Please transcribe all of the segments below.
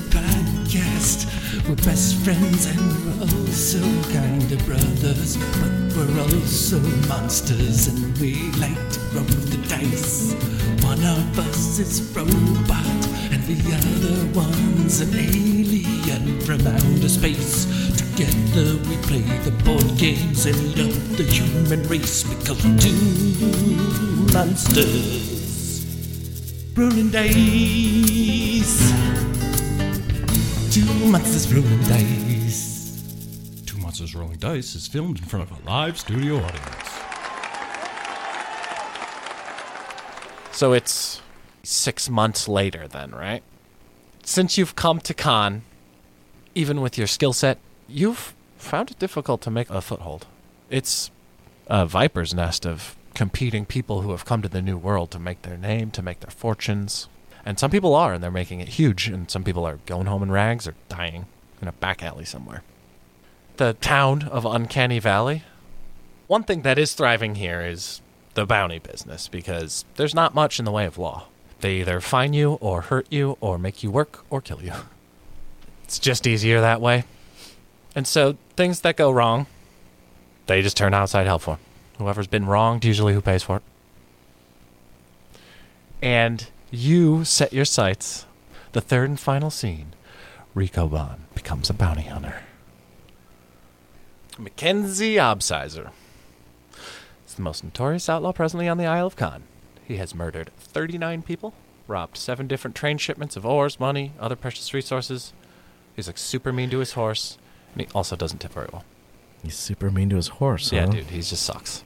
the podcast. We're best friends and we're oh also kind of brothers, but we're oh also monsters and we like to roll the dice. One of us is robot and the other one's an alien from outer space. Together we play the board games and love the human race because we're two monsters. Rolling dice. Two monsters rolling dice. Two Monsters Rolling Dice is filmed in front of a live studio audience. So it's six months later, then, right? Since you've come to Khan, even with your skill set, you've found it difficult to make a foothold. It's a viper's nest of competing people who have come to the new world to make their name, to make their fortunes. And some people are, and they're making it huge, and some people are going home in rags or dying in a back alley somewhere. The town of Uncanny Valley. One thing that is thriving here is the bounty business because there's not much in the way of law. They either fine you or hurt you or make you work or kill you. It's just easier that way. And so things that go wrong, they just turn outside help for. Whoever's been wronged, usually who pays for it. And you set your sights. The third and final scene Rico Bond becomes a bounty hunter. Mackenzie Obsizer. He's the most notorious outlaw presently on the Isle of Khan. He has murdered 39 people, robbed seven different train shipments of ores, money, other precious resources. He's like super mean to his horse, and he also doesn't tip very well. He's super mean to his horse. Yeah, huh? dude, he just sucks.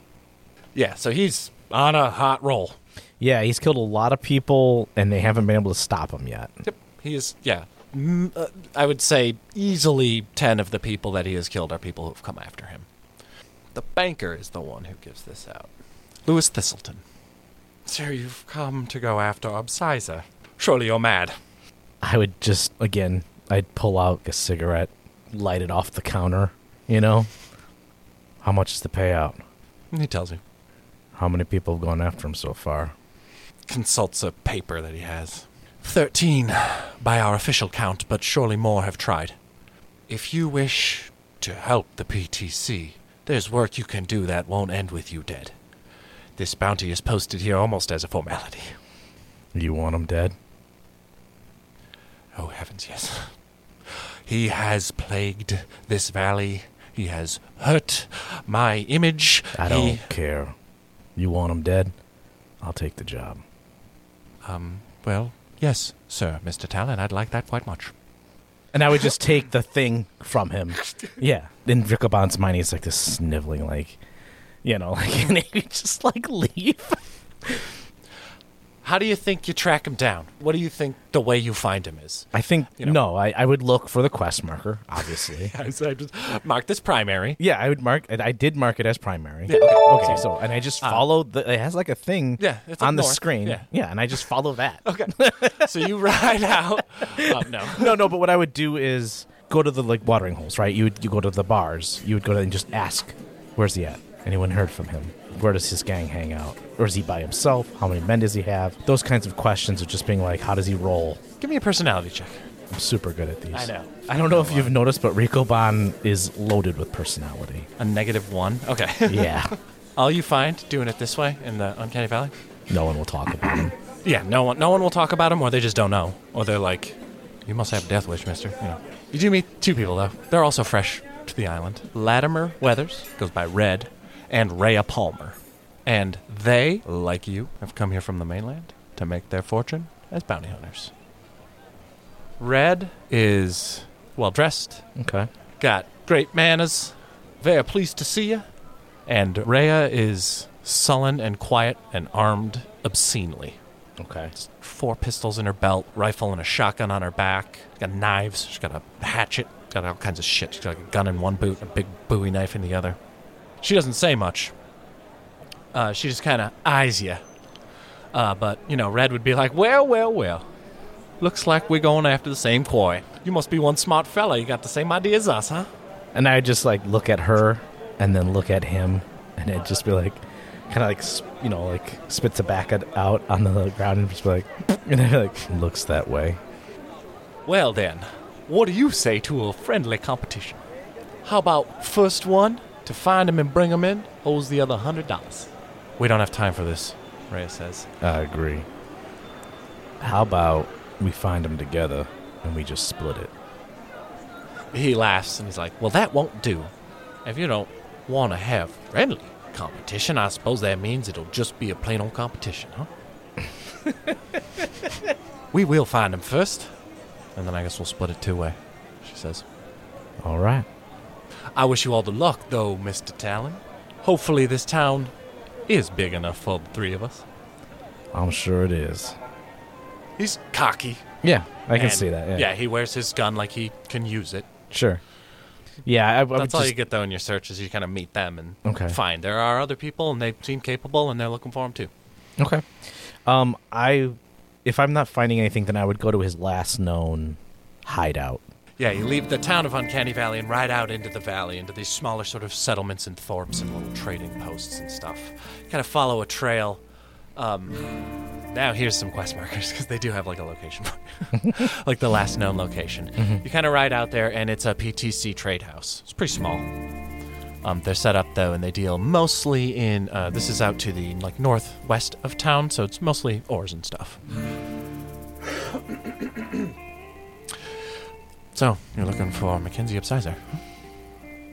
Yeah, so he's on a hot roll. Yeah, he's killed a lot of people, and they haven't been able to stop him yet. Yep, he is. Yeah, mm, uh, I would say easily ten of the people that he has killed are people who've come after him. The banker is the one who gives this out. Lewis Thistleton. Sir, you've come to go after Obsizer. Surely you're mad. I would just, again, I'd pull out a cigarette, light it off the counter, you know? How much is the payout? He tells you. How many people have gone after him so far? Consults a paper that he has. Thirteen by our official count, but surely more have tried. If you wish to help the PTC, there's work you can do that won't end with you dead. This bounty is posted here almost as a formality. You want him dead? Oh, heavens, yes. He has plagued this valley. He has hurt my image. I He- don't care. You want him dead? I'll take the job. Um, well, yes, sir, Mr. Talon, I'd like that quite much. And I would just take the thing from him. Yeah. In Ricobon's mind, he's like this sniveling, like, you know, like, and he just like leave. How do you think you track him down? What do you think the way you find him is? I think, You know. no, I, I would look for the quest marker, obviously. I just mark this primary. yeah, I would mark. I did mark it as primary. Yeah, okay. Okay, so, and I just ah. followed the, it has like a thing Yeah, it's on the north. screen. Yeah. yeah, and I just follow that. Okay. so you ride out. Oh, no. no, no, but what I would do is go to the like watering holes, right? You would you go to the bars. You would go to and just ask, "Where's he at?" Anyone heard from him? Where does his gang hang out? Or is he by himself? How many men does he have? Those kinds of questions of just being like, how does he roll? Give me a personality check. I'm super good at these. I know. I don't know if you've noticed, but Rico Bon is loaded with personality. A negative one. Okay. Yeah. All you find doing it this way in the Uncanny Valley? no one will talk about him. Yeah, no one, no one will talk about him, or they just don't know, or they're like, "You must have a death wish, Mister." You know. You do meet two people though. They're also fresh to the island. Latimer Weathers goes by Red, and Rhea Palmer, and they, like you, have come here from the mainland to make their fortune as bounty hunters. Red is well dressed, Okay. got great manners, very pleased to see you. And Rhea is sullen and quiet and armed obscenely. Okay. Four pistols in her belt, rifle and a shotgun on her back. She's got knives. She's got a hatchet. Got all kinds of shit. She's got like a gun in one boot, a big Bowie knife in the other. She doesn't say much. Uh, she just kind of eyes you. Uh, but you know, Red would be like, "Well, well, well. Looks like we're going after the same quarry. You must be one smart fella. You got the same idea as us, huh?" And I would just like look at her and then look at him and it'd just be like kind of like you know like spits it back out on the ground and just be like and then like looks that way Well then, what do you say to a friendly competition? How about first one to find him and bring him in owes the other hundred dollars? We don't have time for this, Rhea says. I agree. How about we find them together and we just split it? He laughs and he's like, Well, that won't do. If you don't want to have friendly competition, I suppose that means it'll just be a plain old competition, huh? we will find them first, and then I guess we'll split it two way, she says. All right. I wish you all the luck, though, Mr. Talon. Hopefully, this town is big enough for the three of us. I'm sure it is. He's cocky. Yeah, I can and- see that. Yeah. Yeah, he wears his gun like he can use it. Sure. Yeah, I, I would That's all just, you get, though, in your searches. Is you kind of meet them and Okay. find there are other people, and they seem capable, and they're looking for him, too. Okay. Um, I, if I'm not finding anything, then I would go to his last known hideout. Yeah, you leave the town of Uncanny Valley and ride out into the valley, into these smaller sort of settlements and thorps and little trading posts and stuff. Kind of follow a trail. Um, now here's some quest markers because they do have like a location, for you. like the last known location. You kind of ride out there, and it's a PTC trade house. It's pretty small. Um, they're set up though, and they deal mostly in. Uh, this is out to the like northwest of town, so it's mostly ores and stuff. so you're looking for Mackenzie Upsizer.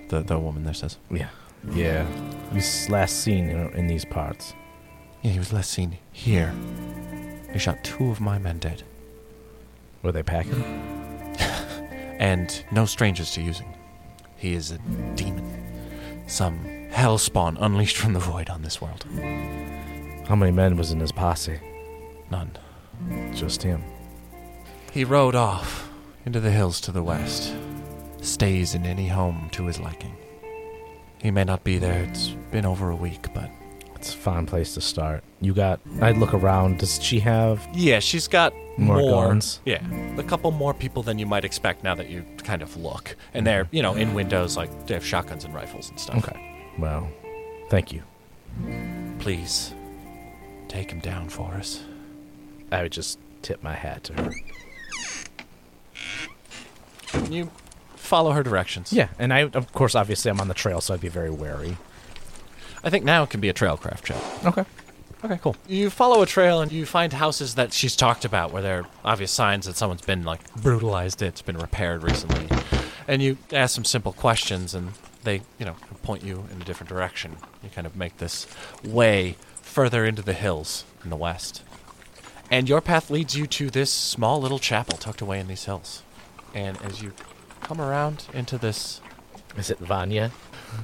The the woman there says. Yeah. Yeah. He's last seen in, in these parts. Yeah, he was last seen here. He shot two of my men dead, Were they packing? and no strangers to using. He is a demon, some hell spawn unleashed from the void on this world. How many men was in his posse? None. Just him. He rode off into the hills to the west, stays in any home to his liking. He may not be there, it's been over a week, but. It's a fine place to start. You got. I'd look around. Does she have? Yeah, she's got More guns? Yeah, a couple more people than you might expect now that you kind of look. And they're, you know, in windows, like, they have shotguns and rifles and stuff. Okay. Well, thank you. Please, take him down for us. I would just tip my hat to her. You follow her directions. Yeah, and I, of course, obviously, I'm on the trail, so I'd be very wary. I think now it can be a trailcraft check. Okay. Okay, cool. You follow a trail and you find houses that she's talked about where there are obvious signs that someone's been like brutalized. It's been repaired recently, and you ask some simple questions, and they, you know, point you in a different direction. You kind of make this way further into the hills in the west, and your path leads you to this small little chapel tucked away in these hills. And as you come around into this Is it Vanya?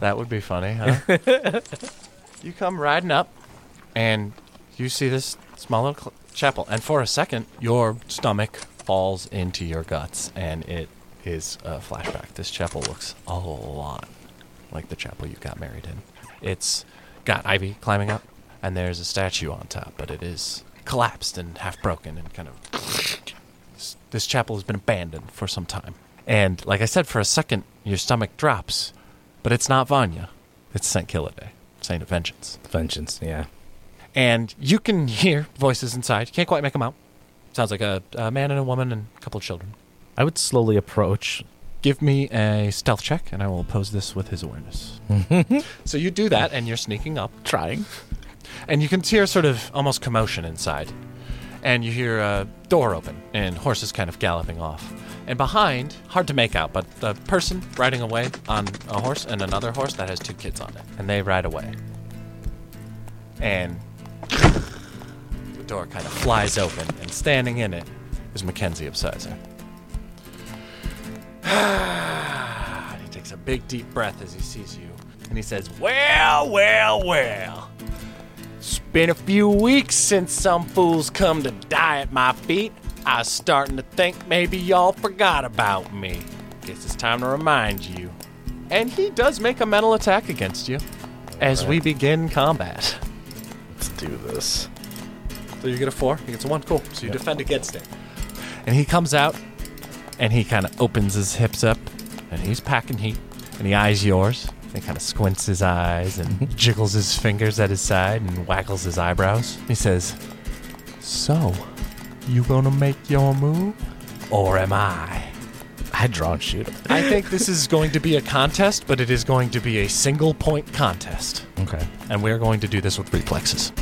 that would be funny, huh? you come riding up, and you see this small little cl- chapel, and for a second, your stomach falls into your guts, and it is a flashback. This chapel looks a lot like the chapel you got married in. It's got ivy climbing up, and there's a statue on top, but it is collapsed and half broken and kind of. This, chapel has been abandoned for some time. And like I said, for a second, your stomach drops. But it's not Vanya. It's St. Killiday, Saint of Vengeance. Vengeance, yeah. And you can hear voices inside. You can't quite make them out. Sounds like a, a man and a woman and a couple of children. I would slowly approach. Give me a stealth check, and I will oppose this with his awareness. so you do that, and you're sneaking up, trying. And you can hear sort of almost commotion inside. And you hear a door open, and horses kind of galloping off. And behind, hard to make out, but the person riding away on a horse and another horse that has two kids on it. And they ride away. And the door kind of flies open, and standing in it is Mackenzie Upsizer. And he takes a big deep breath as he sees you. And he says, Well, well, well. It's been a few weeks since some fools come to die at my feet. I was starting to think maybe y'all forgot about me. Guess it's time to remind you. And he does make a mental attack against you as we begin combat. Let's do this. So you get a four, he gets a one. Cool. So you defend against it. And he comes out and he kind of opens his hips up and he's packing heat and he eyes yours. He kind of squints his eyes and mm-hmm. jiggles his fingers at his side and waggles his eyebrows. He says, So, you gonna make your move? or am I? I draw and shoot. I think this is going to be a contest, but it is going to be a single point contest. Okay. And we're going to do this with reflexes.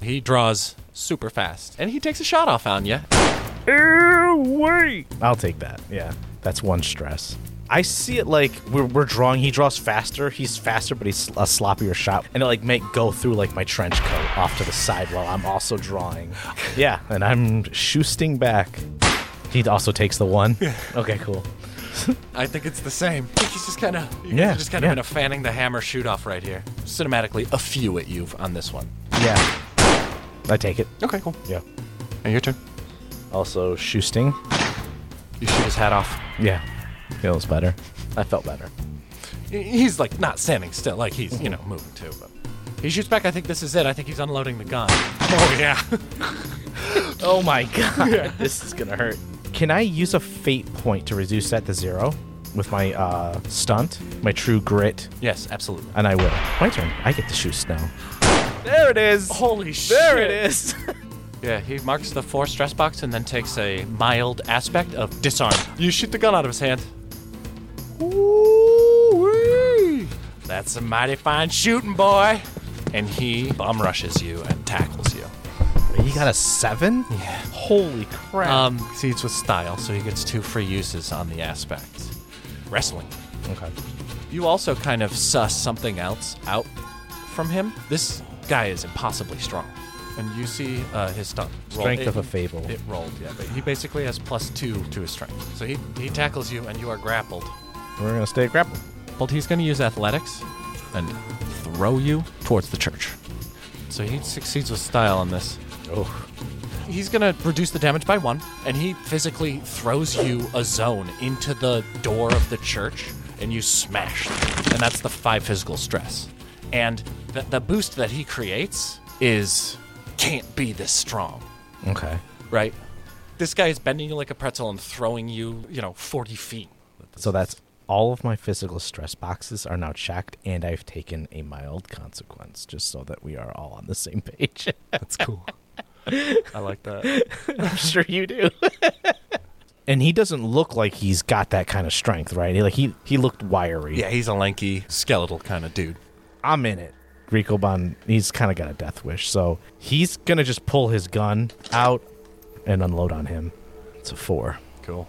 He draws super fast, and he takes a shot off on you. wait. I'll take that. Yeah, that's one stress. I see it like we're, we're drawing. He draws faster. He's faster, but he's a sloppier shot, and it like make go through like my trench coat off to the side while I'm also drawing. Yeah, and I'm shoosting back. He also takes the one. Okay, cool. I think it's the same. I think he's just kind of, Yeah, just kind of yeah. in a fanning the hammer shoot off right here. Cinematically, a few at you on this one. Yeah, I take it. Okay, cool. Yeah. And your turn. Also shoosting. You shoot his hat off. Yeah, feels better. I felt better. He's like not standing still, like he's you know moving too. But he shoots back. I think this is it. I think he's unloading the gun. Oh yeah. Oh my god, this is gonna hurt. Can I use a fate point to reduce that to zero with my uh, stunt, my true grit, yes, absolutely. and I will. My turn. I get to shoot now. There it is. Holy shit! There it is. Yeah, he marks the four stress box and then takes a mild aspect of disarm. You shoot the gun out of his hand. Ooh-wee. That's a mighty fine shooting, boy. And he bomb rushes you and tackles you. he got a seven. Yeah. Holy crap. Um, succeeds with style, so he gets two free uses on the aspect. Wrestling. okay. You also kind of suss something else out from him. This guy is impossibly strong. And you see uh, his stunt. roll- Strength it- of a fable. It rolled, yeah. But he basically has plus two to his strength. So he, he tackles you and you are grappled. We're gonna stay grappled. But he's going to use athletics and throw you towards the church. So he succeeds with style on this. Oh. He's going to reduce the damage by one, and he physically throws you a zone into the door of the church, and you smash. And that's the five physical stress. And the, the boost that he creates is can't be this strong, Okay. right? This guy is bending you like a pretzel and throwing you, you know, 40 feet. So that's all of my physical stress boxes are now checked, and I've taken a mild consequence, just so that we are all on the same page. That's cool. I like that. I'm sure you do. and he doesn't look like he's got that kind of strength, right? He, like he he looked wiry. Yeah, he's a lanky, skeletal kind of dude. I'm in it. Rico Bon, he's kind of got a death wish, so he's gonna just pull his gun out and unload on him. It's a four. Cool.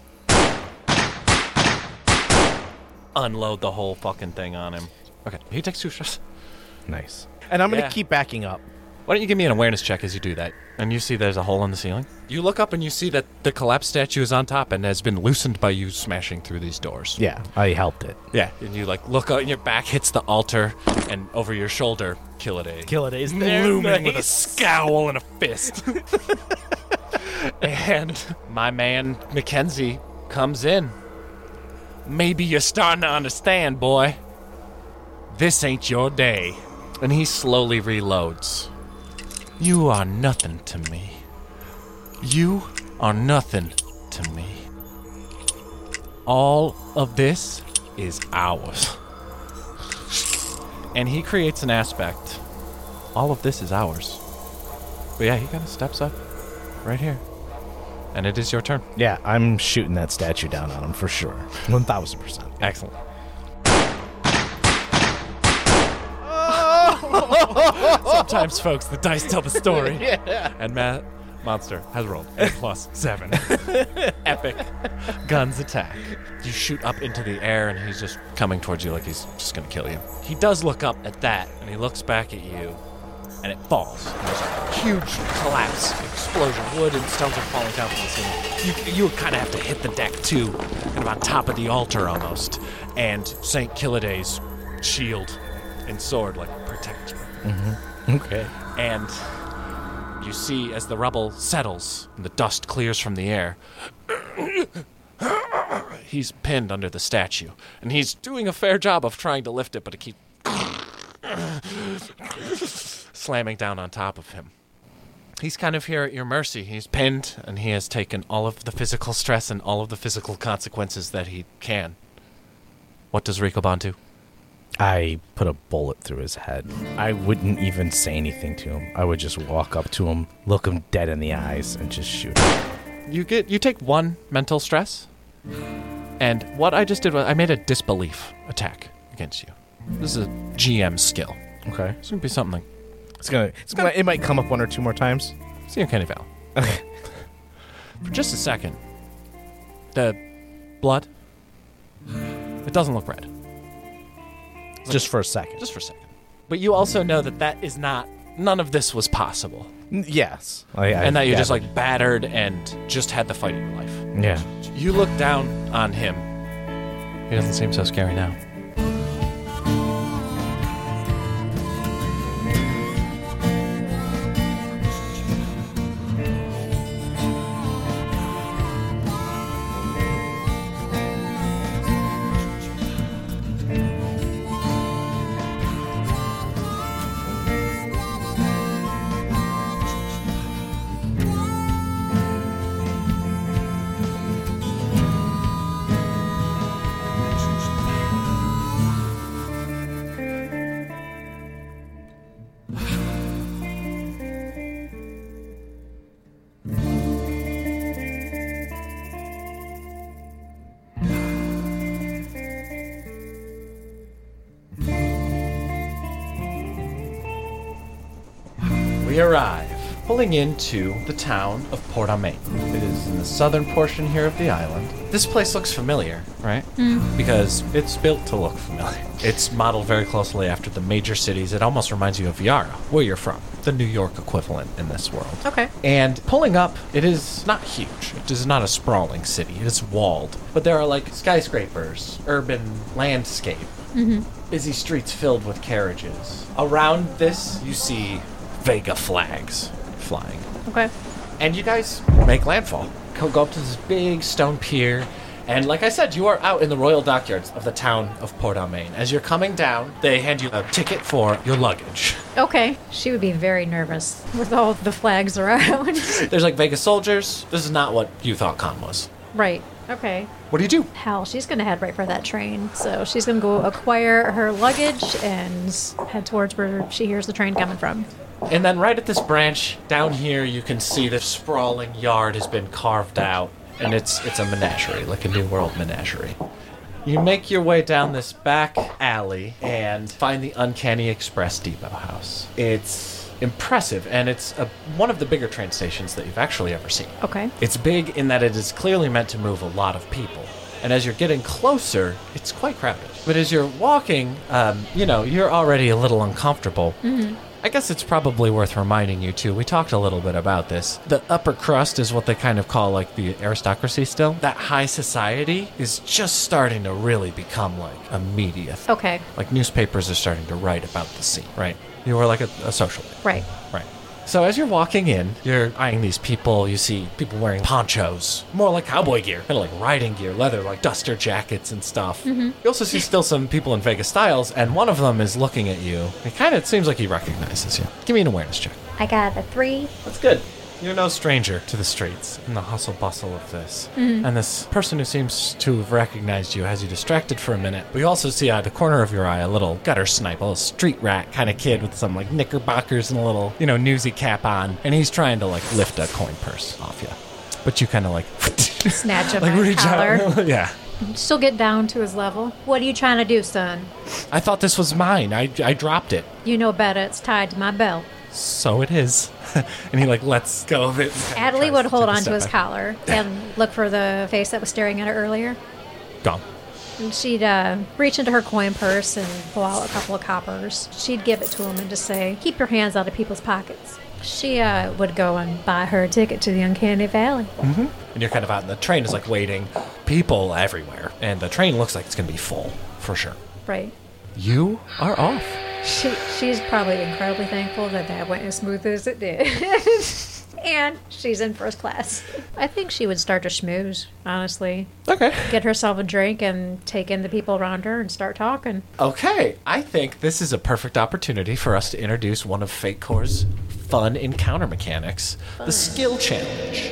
Unload the whole fucking thing on him. Okay, he takes two stress. Nice. And I'm gonna Yeah. keep backing up. Why don't you give me an awareness check as you do that? And you see there's a hole in the ceiling. You look up and you see that the collapsed statue is on top and has been loosened by you smashing through these doors. Yeah, I helped it. Yeah. And you like look up and your back hits the altar and over your shoulder, kill it a Kill it eh? is looming with a scowl and a fist. and my man Mackenzie comes in. Maybe you're starting to understand, boy. This ain't your day. And he slowly reloads. You are nothing to me. You are nothing to me. All of this is ours. And he creates an aspect. All of this is ours. But yeah, he kind of steps up right here. And it is your turn. Yeah, I'm shooting that statue down on him for sure. One thousand percent. Excellent. Oh! Sometimes, folks, the dice tell the story. yeah. And Matt Monster has rolled a plus seven. Epic guns attack. You shoot up into the air, and he's just coming towards you like he's just gonna kill you. He does look up at that, and he looks back at you, and it falls. And there's a huge collapse, explosion. Wood and stones are falling down from the ceiling. You, you kind of have to hit the deck too, kind of on top of the altar almost. And Saint Killidae's shield and sword like protect you. Mm-hmm. Okay. And you see as the rubble settles and the dust clears from the air, he's pinned under the statue. And he's doing a fair job of trying to lift it, but it keeps slamming down on top of him. He's kind of here at your mercy. He's pinned, and he has taken all of the physical stress and all of the physical consequences that he can. What does Rikobon do? I put a bullet through his head. I wouldn't even say anything to him. I would just walk up to him, look him dead in the eyes, and just shoot him. you get you take one mental stress, and what I just did was I made a disbelief attack against you. This is a GM skill. Okay. It's gonna be something like It's gonna. It's gonna. It might come up one or two more times. see Uncanny Valley. Okay. For just a second, the blood it doesn't look red. Just for a second. Just for a second. But you also know that that is not. None of this was possible, N- yes. I, I and that you're just gathered. like battered and just had the fight of your life. Yeah. You look down on him. He doesn't seem so scary now. Pulling into the town of Port Amain. It is in the southern portion here of the island. This place looks familiar, right? Mm. Because it's built to look familiar. It's modeled very closely after the major cities. It almost reminds you of Yara, where you're from, the New York equivalent in this world. Okay. And pulling up, it is not huge. It is not a sprawling city. It is walled. But there are like skyscrapers, urban landscape, mm-hmm. busy streets filled with carriages. Around this, you see Vega flags flying. Okay. And you guys make landfall. Go, go up to this big stone pier. And like I said, you are out in the royal dockyards of the town of Port Almain. As you're coming down, they hand you a ticket for your luggage. Okay. She would be very nervous with all the flags around. There's like Vegas soldiers. This is not what you thought Khan was. right. Okay. What do you do? Hell, she's gonna head right for that train. So she's gonna go acquire her luggage and head towards where she hears the train coming from. And then right at this branch down here, you can see the sprawling yard has been carved out, and it's it's a menagerie, like a New World menagerie. You make your way down this back alley and find the Uncanny Express Depot House. It's impressive, and it's a, one of the bigger train stations that you've actually ever seen. Okay. It's big in that it is clearly meant to move a lot of people. And as you're getting closer, it's quite crowded. But as you're walking, um, you know, you're already a little uncomfortable. Hmm. I guess it's probably worth reminding you, too. We talked a little bit about this. The upper crust is what they kind of call like the aristocracy still. That high society is just starting to really become like a media. thing. Okay. Like newspapers are starting to write about the scene, right? You were like a, a socialite. Right. Right. So as you're walking in, you're eyeing these people. You see people wearing ponchos, more like cowboy gear, kind of like riding gear, leather, like duster jackets and stuff. Mm-hmm. You also see still some people in Vegas styles, and one of them is looking at you. It kind of seems like he recognizes you. Give me an awareness check. I got a three. That's good. You're no stranger to the streets and the hustle bustle of this. Mm-hmm. And this person who seems to have recognized you has you distracted for a minute. We also see out of the corner of your eye a little gutter snipe, a little street rat kind of kid with some like knickerbockers and a little, you know, newsy cap on. And he's trying to like lift a coin purse off you. But you kind of like, Snatch him like reach collar. out. yeah. She'll get down to his level. What are you trying to do, son? I thought this was mine. I, I dropped it. You know better. It's tied to my belt. So it is. and he like lets go of it. Adley would hold on to his back. collar and look for the face that was staring at her earlier. Gone. And she'd uh, reach into her coin purse and pull out a couple of coppers. She'd give it to him and just say, "Keep your hands out of people's pockets." She uh, would go and buy her a ticket to the Uncanny Valley. and you're kind of out, and the train is like waiting, people everywhere, and the train looks like it's gonna be full for sure. Right. You are off. She she's probably incredibly thankful that that went as smooth as it did. and she's in first class. I think she would start to schmooze, honestly. Okay. Get herself a drink and take in the people around her and start talking. Okay. I think this is a perfect opportunity for us to introduce one of Fate Core's fun encounter mechanics, the skill challenge.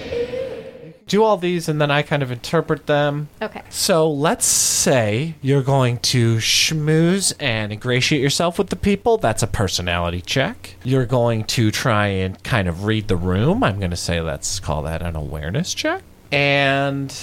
Do all these and then I kind of interpret them. Okay. So let's say you're going to schmooze and ingratiate yourself with the people. That's a personality check. You're going to try and kind of read the room. I'm going to say let's call that an awareness check. And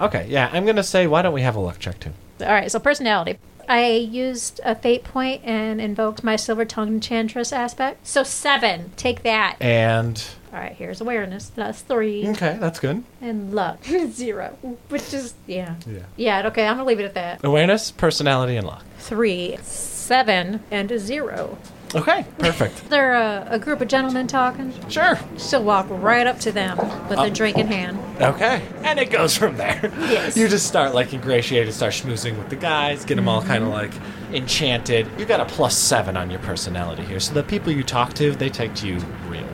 okay, yeah, I'm going to say why don't we have a luck check too? All right, so personality. I used a fate point and invoked my silver tongue enchantress aspect. So seven. Take that. And All right, here's awareness. That's three. okay, that's good. And luck. Zero. Which is, yeah. Yeah. Yeah, okay, I'm going to leave it at that. Awareness, personality, and luck. Three, seven, and a zero. Okay, perfect. They're a, a group of gentlemen talking. sure. She'll walk right up to them with a uh, drink in hand. Okay. And it goes from there. Yes. You just start like ingratiated, start schmoozing with the guys, get them all kind of like enchanted. You got a plus seven on your personality here. So the people you talk to, they take to you real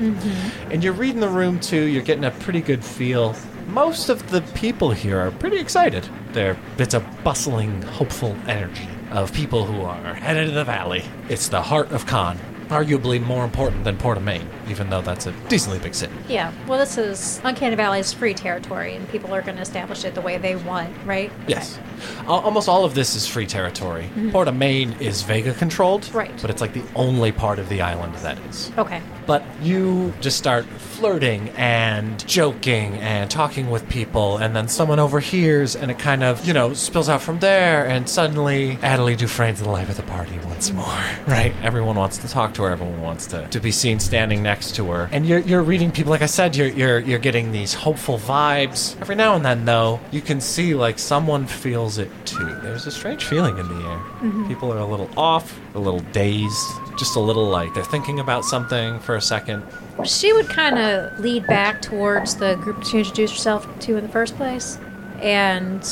well. And you're reading the room too, you're getting a pretty good feel. Most of the people here are pretty excited. There, it's a bustling, hopeful energy of people who are headed to the valley. It's the heart of Khan. Arguably more important than Port of Maine, even though that's a decently big city. Yeah, well, this is Uncanny Valley is free territory, and people are going to establish it the way they want, right? Yes. Al- Almost all of this is free territory. Mm-hmm. Port of Maine is Vega controlled. Right. But it's like the only part of the island that is. Okay. But you just start flirting and joking and talking with people, and then someone overhears, and it kind of, you know, spills out from there, and suddenly Adelie Dufresne's the life of the party once more. Right? Everyone wants to talk to her, everyone wants to, to be seen standing next to her. And you're, you're reading people, like I said, you're, you're, you're getting these hopeful vibes. Every now and then, though, you can see like someone feels it too. There's a strange feeling in the air. Mm-hmm. People are a little off, a little dazed, just a little like they're thinking about something for a second. She would kind of lead back towards the group she introduced herself to in the first place, and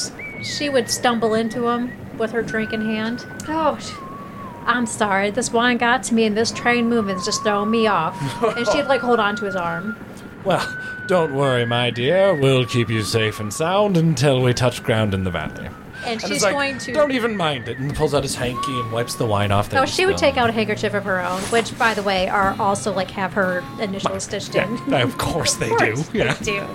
she would stumble into him with her drink in hand. Oh, I'm sorry. This wine got to me, and this train movement's just throwing me off. and she'd like hold on to his arm. Well, don't worry, my dear. We'll keep you safe and sound until we touch ground in the valley. And she's like, going to. Don't even mind it. And pulls out his hanky and wipes the wine off. Oh, was she would take out a handkerchief of her own, which, by the way, are also like have her initials stitched in. Yeah, of course they do. course Yeah. do.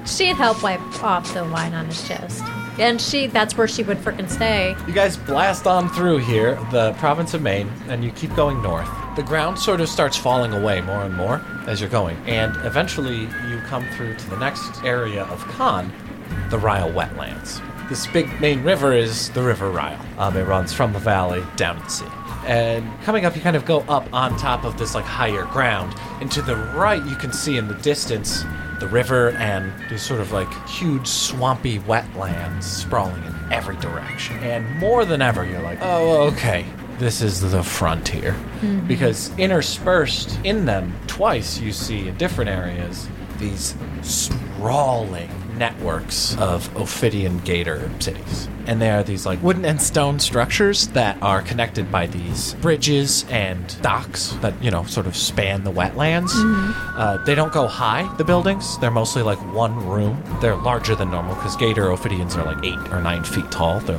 She'd help wipe off the wine on his chest. And she that's where she would frickin' stay. You guys blast on through here, the province of Maine, and you keep going north. The ground sort of starts falling away more and more as you're going, and eventually you come through to the next area of Khan, the Ryle Wetlands. This big main river is the River Ryle. Um, it runs from the valley down to the sea. And coming up, you kind of go up on top of this like higher ground, and to the right, you can see in the distance the river and these sort of like huge swampy wetlands sprawling in every direction. And more than ever, you're like, oh, okay, this is the frontier. Mm-hmm. Because interspersed in them, twice you see in different areas these sprawling networks of Ophidian gator cities. And they are these like wooden and stone structures that are connected by these bridges and docks that, you know, sort of span the wetlands. Uh, they don't go high, the buildings. They're mostly like one room. They're larger than normal because gator Ophidians are like eight or nine feet tall. They're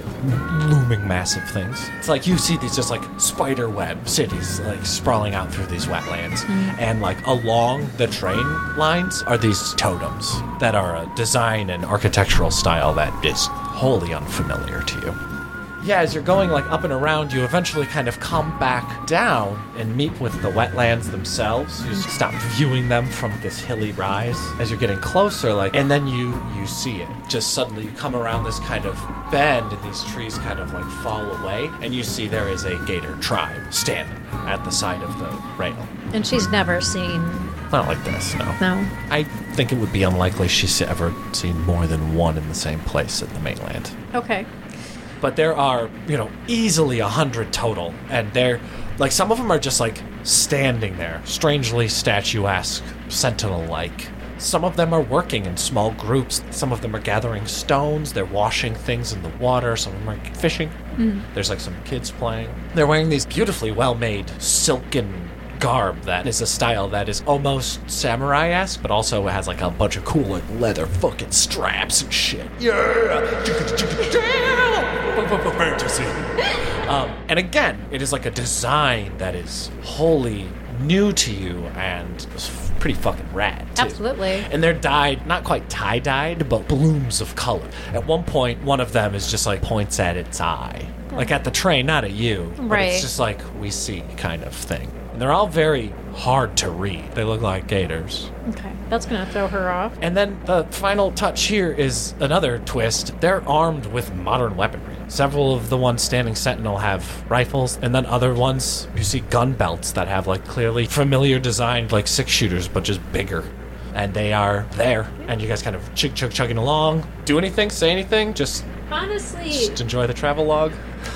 looming massive things. It's like you see these just like spider web cities like sprawling out through these wetlands. And like along the train lines are these totems that are a design and architectural style that is wholly unfamiliar to you. Yeah, as you're going like up and around, you eventually kind of come back down and meet with the wetlands themselves. You stop viewing them from this hilly rise as you're getting closer, like, and then you you see it. Just suddenly, you come around this kind of bend, and these trees kind of like fall away, and you see there is a gator tribe standing at the side of the rail. And she's never seen Not like this, no. no. I think it would be unlikely she's ever seen more than one in the same place at the mainland. Okay. but there are you know easily a hundred total and they're like some of them are just like standing there strangely statuesque sentinel like some of them are working in small groups. Some of them are gathering stones. They're washing things in the water. Some of them are fishing. Mm. There's like some kids playing. They're wearing these beautifully well made silken garb that is a style that is almost samurai-esque but also has like a bunch of cool like leather fucking straps and shit yeah fantasy um, and again it is like a design that is wholly new to you and pretty fucking rad. Too. Absolutely. And they're dyed, not quite tie dyed, but blooms of color. At one point, one of them is just like points at its eye. Like at the train, not at you. But Right. it's just like we see kind of thing. And they're all very hard to read. They look like gators. Okay. That's going to throw her off. And then the final touch here is another twist. They're armed with modern weaponry. Several of the ones standing sentinel have rifles, and then other ones you see gun belts that have like clearly familiar designed like six shooters, but just bigger. And they are there, and you guys kind of chug chug chugging along. Do anything? Say anything? Just, Honestly, just enjoy the travel log.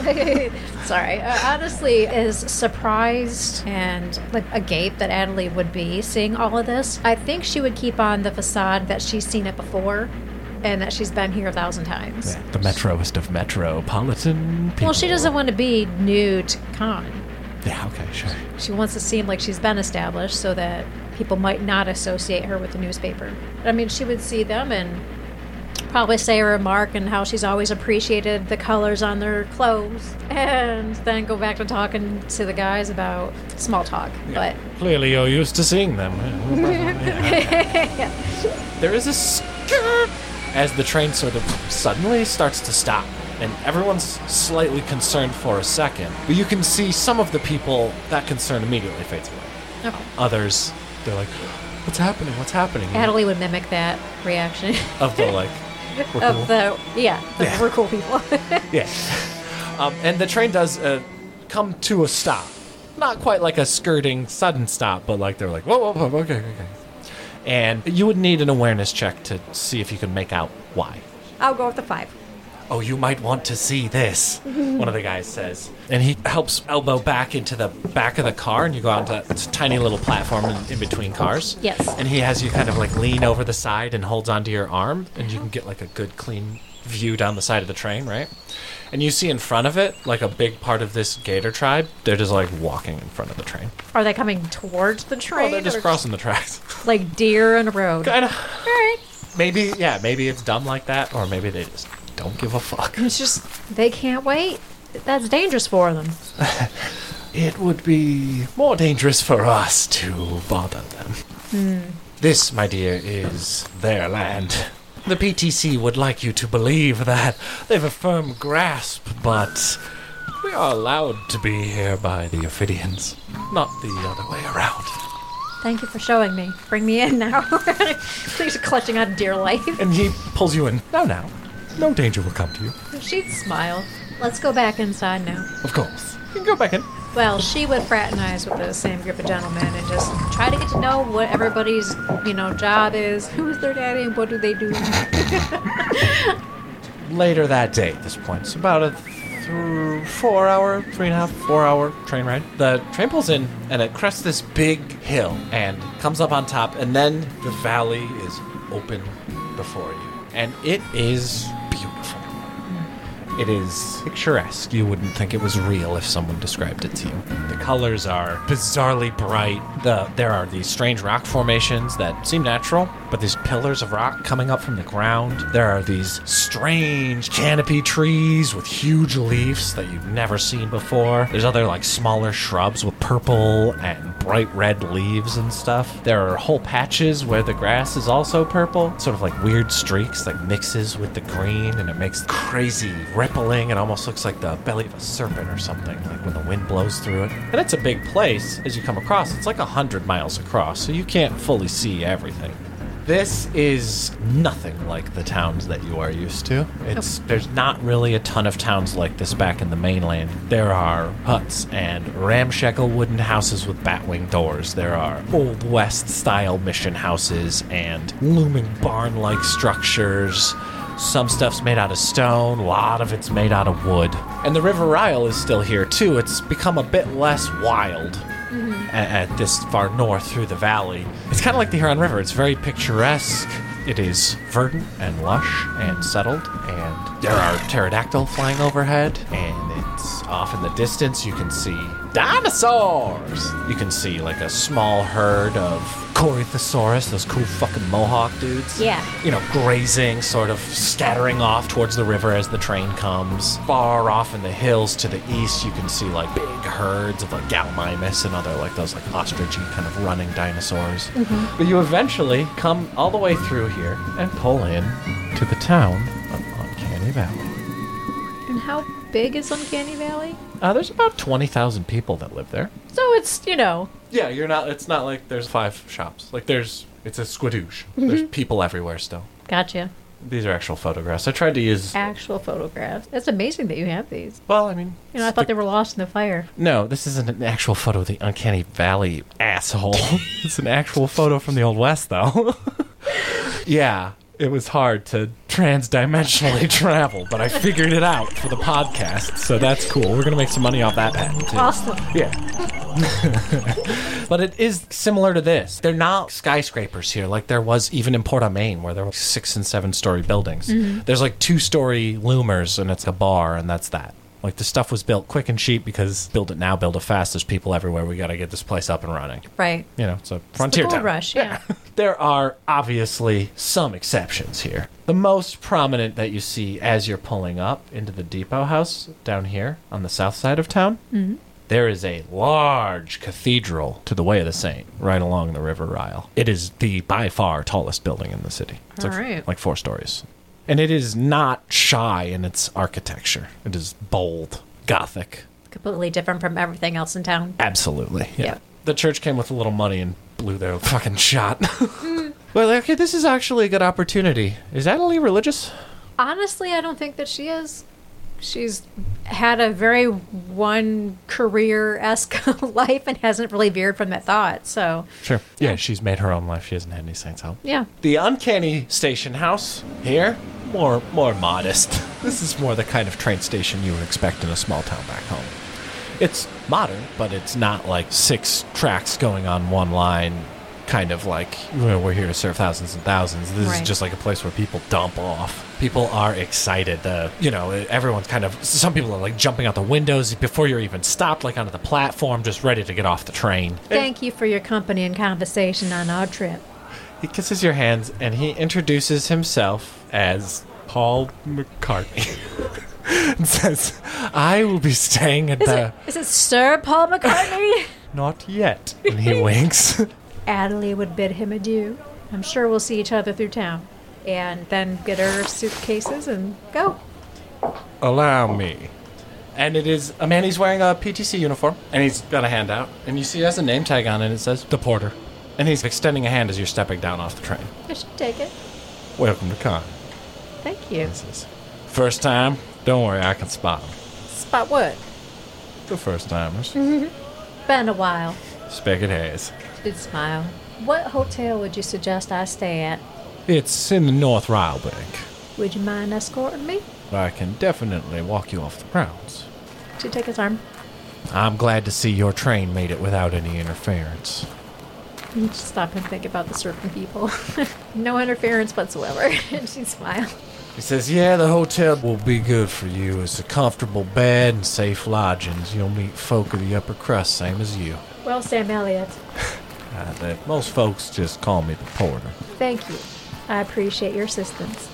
sorry. Uh, honestly, as surprised and like agape that Adelie would be seeing all of this, I think she would keep on the facade that she's seen it before and that she's been here a thousand times. The metroist of metropolitan. People. Well, she doesn't want to be new to Khan. Yeah. Okay. Sure. She wants to seem like she's been established so that people might not associate her with the newspaper. I mean, she would see them and probably say a remark and how she's always appreciated the colors on their clothes and then go back to talking to the guys about small talk. But Clearly, you're used to seeing them. there is a skirt as the train sort of suddenly starts to stop. And everyone's slightly concerned for a second. But you can see some of the people, that concern immediately fades away. okay. Others, they're like, What's happening? What's happening? Adelie would mimic that reaction Of the like, we're cool. of the, yeah, the, Yeah. we're cool people. Yeah. Um, and the train does uh, come to a stop. Not quite like a skirting sudden stop, but like they're like, whoa, whoa, whoa, okay, okay. And you would need an awareness check to see if you can make out why. I'll go with the five. Oh, you might want to see this, one of the guys says. And he helps elbow back into the back of the car, and you go onto a tiny little platform in, in between cars. Yes. And he has you kind of like lean over the side and holds onto your arm, and you can get like a good, clean view down the side of the train, right? And you see in front of it, like a big part of this gator tribe, they're just like walking in front of the train. Are they coming towards the train? Oh, they're just or crossing the tracks. Like deer in a road. kind of. All right. Maybe, yeah, maybe it's dumb like that, or maybe they just don't give a fuck. It's just they can't wait. That's dangerous for them. It would be more dangerous for us to bother them. Hmm. This, my dear, is their land. The PTC would like you to believe that they've a firm grasp, but we are allowed to be here by the Ophidians, not the other way around. Thank you for showing me. Bring me in now. She's clutching on dear life. And he pulls you in. Now, now. No danger will come to you. She'd smile. Let's go back inside now. Of course. You can go back in. Well, she would fraternize with the same group of gentlemen and just try to get to know what everybody's, you know, job is. Who's their daddy and what do they do? later that day at this point. It's about a th- four hour, three and a half, four hour train ride. The train pulls in and it crests this big hill and comes up on top, and then the valley is open before you. And it is beautiful. It is picturesque. You wouldn't think it was real if someone described it to you. The colors are bizarrely bright. The there are these strange rock formations that seem natural, but these pillars of rock coming up from the ground. There are these strange canopy trees with huge leaves that you've never seen before. There's other like smaller shrubs with purple and bright red leaves and stuff. There are whole patches where the grass is also purple, sort of like weird streaks that mixes with the green and it makes crazy rippling. It almost looks like the belly of a serpent or something, like when the wind blows through it. And it's a big place as you come across. It's like a hundred miles across, so you can't fully see everything. This is nothing like the towns that you are used to. It's there's not really a ton of towns like this back in the mainland. There are huts and ramshackle wooden houses with batwing doors. There are old west style mission houses and looming barn-like structures. Some stuff's made out of stone, a lot of it's made out of wood. And the River Ryle is still here too. It's become a bit less wild mm-hmm. at, at this far north through the valley. It's kind of like the Huron River. It's very picturesque. It is verdant and lush and settled, and there are pterodactyl flying overhead. And it's off in the distance. You can see dinosaurs. You can see like a small herd of Corythosaurus, those cool fucking mohawk dudes. Yeah. You know, grazing, sort of scattering off towards the river as the train comes. Far off in the hills to the east, you can see like big herds of like Gallimimus and other like those like ostrichy kind of running dinosaurs. Mm-hmm. But you eventually come all the way through here and pull in to the town of Uncanny Valley. And how big is Uncanny Valley? Uh, there's about 20,000 people that live there. So it's, you know, Yeah, you're not. It's not like there's five shops. Like there's. It's a squidoosh. There's people everywhere still. gotcha. These are actual photographs. I tried to use. Actual photographs. It's amazing that you have these. Well, I mean. You know, I thought the- they were lost in the fire. No, this isn't an actual photo of the Uncanny Valley asshole. it's an actual photo from the Old West, though. yeah, it was hard to transdimensionally travel, but I figured it out for the podcast, so that's cool. We're gonna make some money off that patent too. Awesome. Yeah. but it is similar to this. They're not skyscrapers here like there was even in Porta Maine where there were six and seven story buildings. Mm-hmm. There's like two story loomers and it's a bar and that's that. Like the stuff was built quick and cheap because build it now, build it fast. There's people everywhere. We got to get this place up and running. Right. You know, it's a frontier gold town. rush, yeah. there are obviously some exceptions here. The most prominent that you see as you're pulling up into the depot house down here on the south side of town, mm-hmm. there is a large cathedral to the Way of the Saint right along the River Ryle. It is the by far tallest building in the city. It's All like, right. like four stories. And it is not shy in its architecture. It is bold, gothic, Completely different from everything else in town. Absolutely. Yeah. Yeah. The church came with a little money and blew their fucking shot. well, okay, this is actually a good opportunity. Is Adelie religious? Honestly, I don't think that she is. She's had a very one career esque life and hasn't really veered from that thought. So, Sure. Yeah, she's made her own life. She hasn't had any saints help. yeah. The uncanny station house here, more more modest. This is more the kind of train station you would expect in a small town back home. It's modern, but it's not like six tracks going on one line, kind of like "Well, we're here to serve thousands and thousands. This Right. is just like a place where people dump off. People are excited. Uh, you know, everyone's kind of. Some people are like jumping out the windows before you're even stopped, like onto the platform, just ready to get off the train. Thank you for your company and conversation on our trip. He kisses your hands and he introduces himself as Paul McCartney. and says, I will be staying at Is the. it, is it Sir Paul McCartney? Not yet. And he winks. Adelie would bid him adieu. I'm sure we'll see each other through town. And then get our suitcases and go. Allow me. And it is a man, he's wearing a PTC uniform and he's got a hand out. And you see he has a name tag on it and it says, The Porter. And he's extending a hand as you're stepping down off the train. I should take it. Welcome to Khan. Thank you. This is first time. Don't worry, I can spot them. Spot what? The first timers. Been a while. Spigot Hayes. Did smile. What hotel would you suggest I stay at? It's in the North Ryle Bank. Would you mind escorting me? I can definitely walk you off the grounds. Should take his arm. I'm glad to see your train made it without any interference. You just stop and think about the certain people. no interference whatsoever. and she smiled. He says, Yeah, the hotel will be good for you. It's a comfortable bed and safe lodgings. You'll meet folk of the upper crust, same as you. Well, Sam Elliott, Uh, the, most folks just call me the porter. thank you. I appreciate your assistance.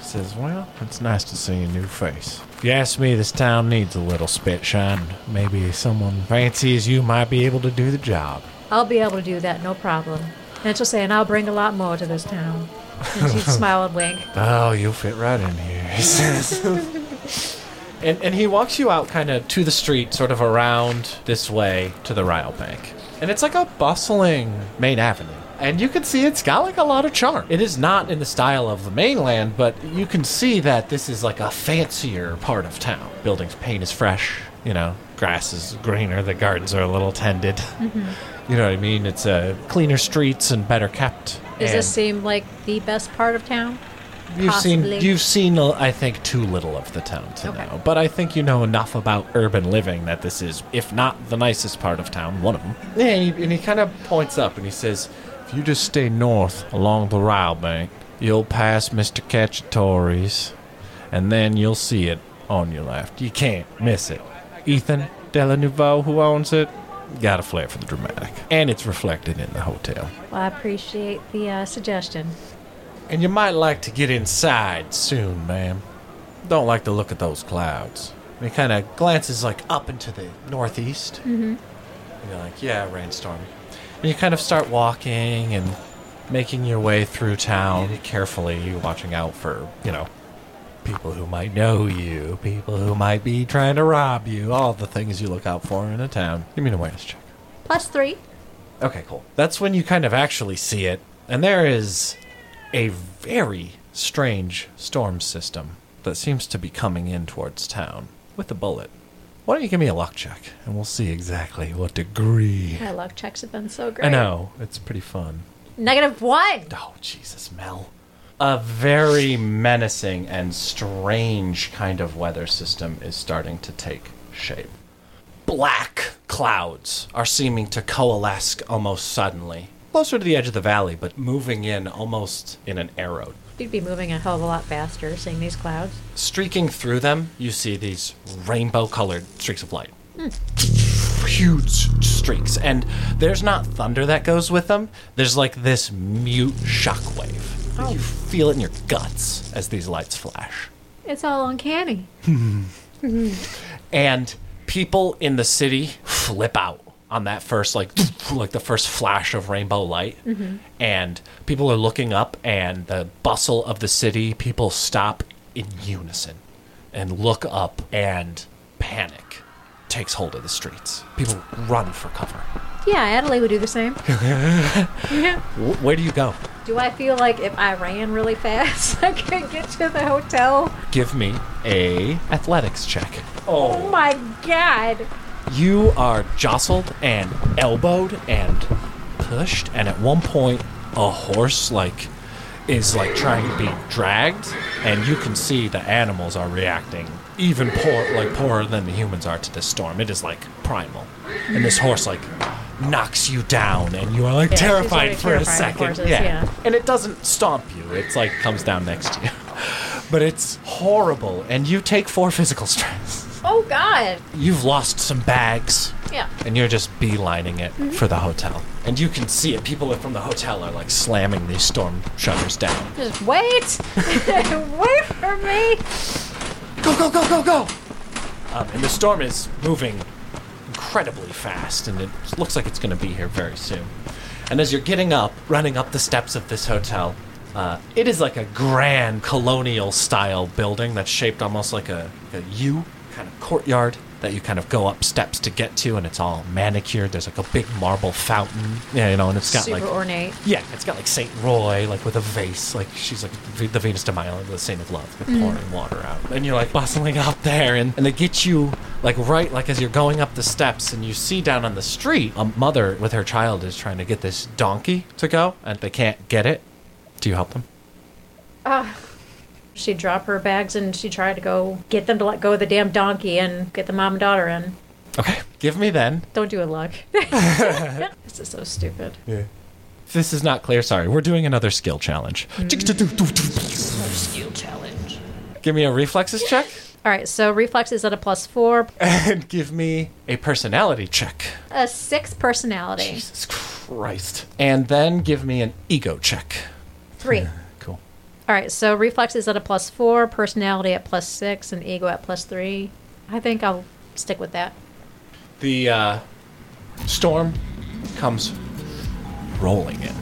Says, Well, it's nice to see a new face. If you ask me, this town needs a little spit shine. Maybe someone fancy as you might be able to do the job. I'll be able to do that, no problem. And she'll say, and I'll bring a lot more to this town. And she'd smile and wink. Oh, you'll fit right in here, he says. and, and he walks you out kind of to the street, sort of around this way to the Ryle Bank. And it's like a bustling main avenue. And you can see it's got like a lot of charm. It is not in the style of the mainland, but you can see that this is like a fancier part of town. Buildings paint is fresh, you know, grass is greener, the gardens are a little tended. You know what I mean? It's uh, cleaner streets and better kept. Does And- this seem like the best part of town? You've Possibly. seen you've seen uh, I think too little of the town to Okay. know, but I think you know enough about urban living that this is, if not the nicest part of town, one of them. Yeah, and he, and he kind of points up and he says, "If you just stay north along the Ryle Bank, you'll pass Mister Cacciatore's, and then you'll see it on your left. You can't miss it. Ethan, delanouveau who owns it. Got a flair for the dramatic. And it's reflected in the hotel. Well, I appreciate the uh, suggestion. And you might like to get inside soon, ma'am. Don't like to look at those clouds. And he kind of glances like up into the northeast. Mm-hmm. And you're like, yeah, rainstorm. And you kind of start walking and making your way through town carefully, watching out for, you know, people who might know you, people who might be trying to rob you, all the things you look out for in a town. Give me an awareness check. Plus three. Okay, cool. That's when you kind of actually see it. And there is a very strange storm system that seems to be coming in towards town with a bullet. Why don't you give me a luck check and we'll see exactly what degree. My luck checks have been so great. I know, it's pretty fun. Negative one. Oh, Jesus, Mel. A very menacing and strange kind of weather system is starting to take shape. Black clouds are seeming to coalesce almost suddenly, closer to the edge of the valley, but moving in almost in an arrow. You'd be moving a hell of a lot faster seeing these clouds. Streaking through them, you see these rainbow colored streaks of light. Hmm. Huge streaks. And there's not thunder that goes with them, there's like this mute shockwave. You oh. feel it in your guts as these lights flash. It's all uncanny. And people in the city flip out on that first like like the first flash of rainbow light mm-hmm. and people are looking up and the bustle of the city people stop in unison and look up and panic takes hold of the streets people run for cover Yeah, Adelaide would do the same. yeah. Where do you go Do I feel like if I ran really fast, I could get to the hotel? give me a athletics check Oh my god. You are jostled and elbowed and pushed and at one point a horse like is like trying to be dragged and you can see the animals are reacting even poor like poorer than the humans are to this storm. It is like primal. And this horse like knocks you down and you are like Yeah, terrified for a second. horses, yeah. and it doesn't stomp you. It's like comes down next to you. But it's horrible and you take four physical stress Oh god. You've lost some bags. Yeah. And you're just beelining it for the hotel. And you can see it. People from the hotel are like slamming these storm shutters down. Just wait. wait for me. Go, go, go, go, go! Um, and the storm is moving incredibly fast, and it looks like it's going to be here very soon. And as you're getting up, running up the steps of this hotel, uh, it is like a grand colonial style building that's shaped almost like a, a U kind of courtyard that you kind of go up steps to get to, and it's all manicured. There's like a big marble fountain, yeah, you know, and it's got like Super like ornate. yeah, it's got like Saint Roy, like with a vase, like she's like V- the Venus de Milo, the Saint of Love, like mm. pouring water out. And you're like bustling up there, and, and they get you like right, like as you're going up the steps, and you see down on the street a mother with her child is trying to get this donkey to go, and they can't get it. Do you help them? Ah. She'd drop her bags and she tried to go get them to let go of the damn donkey and get the mom and daughter in. Okay, give me then. Don't do a luck. this is so stupid. If this is not clear, sorry. We're doing another skill challenge. Hmm. Skill challenge. Give me a reflexes check, All right, so reflex is at a plus four, and give me a personality check. a six personality, Jesus Christ. And then give me an ego check. three. Hmm. All right, so reflex is at a plus four, personality at plus six, and ego at plus three. I think I'll stick with that. The uh, storm comes rolling in.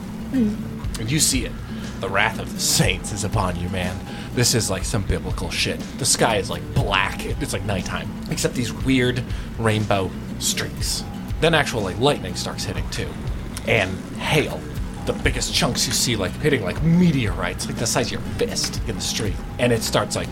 And you see it. The wrath of the saints is upon you, man. This is like some biblical shit. The sky is like black. It's like nighttime. Except these weird rainbow streaks. Then actual like lightning starts hitting too. And hail. The biggest chunks you see like hitting like meteorites, like the size of your fist in the street. And it starts like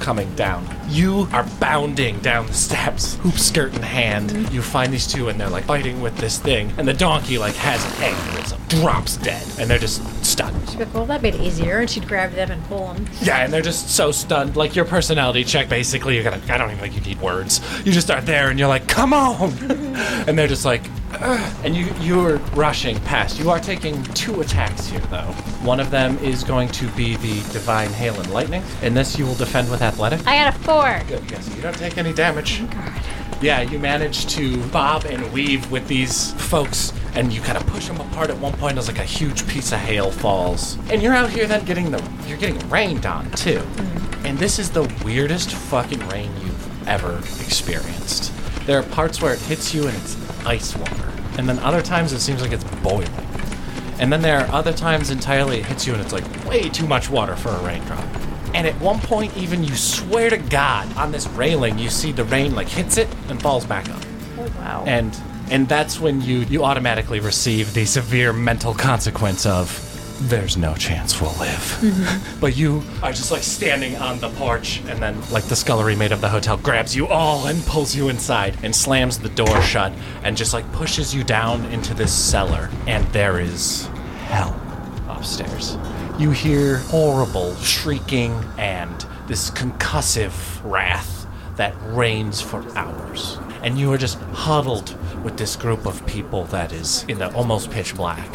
coming down. You are bounding down the steps, hoop skirt in hand. You find these two, and they're like fighting with this thing, and the donkey like has an aneurysm, drops dead, and they're just stunned. She'd be like, well, that made it easier, and she'd grab them and pull them. Yeah, and they're just so stunned. Like your personality check, basically, you're gonna. I don't even think you need words. You just start there, and you're like, "Come on!" and they're just like, And you you're rushing past. You are taking two attacks here, though. One of them is going to be the divine hail and lightning, and this you will defend with athletic. I got a four. Good, yes. You don't take any damage. Oh, yeah, you manage to bob and weave with these folks, and you kind of push them apart. At one point, as like a huge piece of hail falls, and you're out here then getting the you're getting rained on too. Mm-hmm. And this is the weirdest fucking rain you've ever experienced. There are parts where it hits you and it's ice water, and then other times it seems like it's boiling. And then there are other times entirely it hits you and it's like way too much water for a raindrop. And at one point, even you swear to God, on this railing, you see the rain like hits it and falls back up. Oh, wow. And and that's when you you automatically receive the severe mental consequence of there's no chance we'll live. Mm-hmm. but you are just like standing on the porch, and then like the scullery maid of the hotel grabs you all and pulls you inside and slams the door shut and just like pushes you down into this cellar. And there is hell upstairs. You hear horrible shrieking and this concussive wrath that reigns for hours. And you are just huddled with this group of people that is in the almost pitch black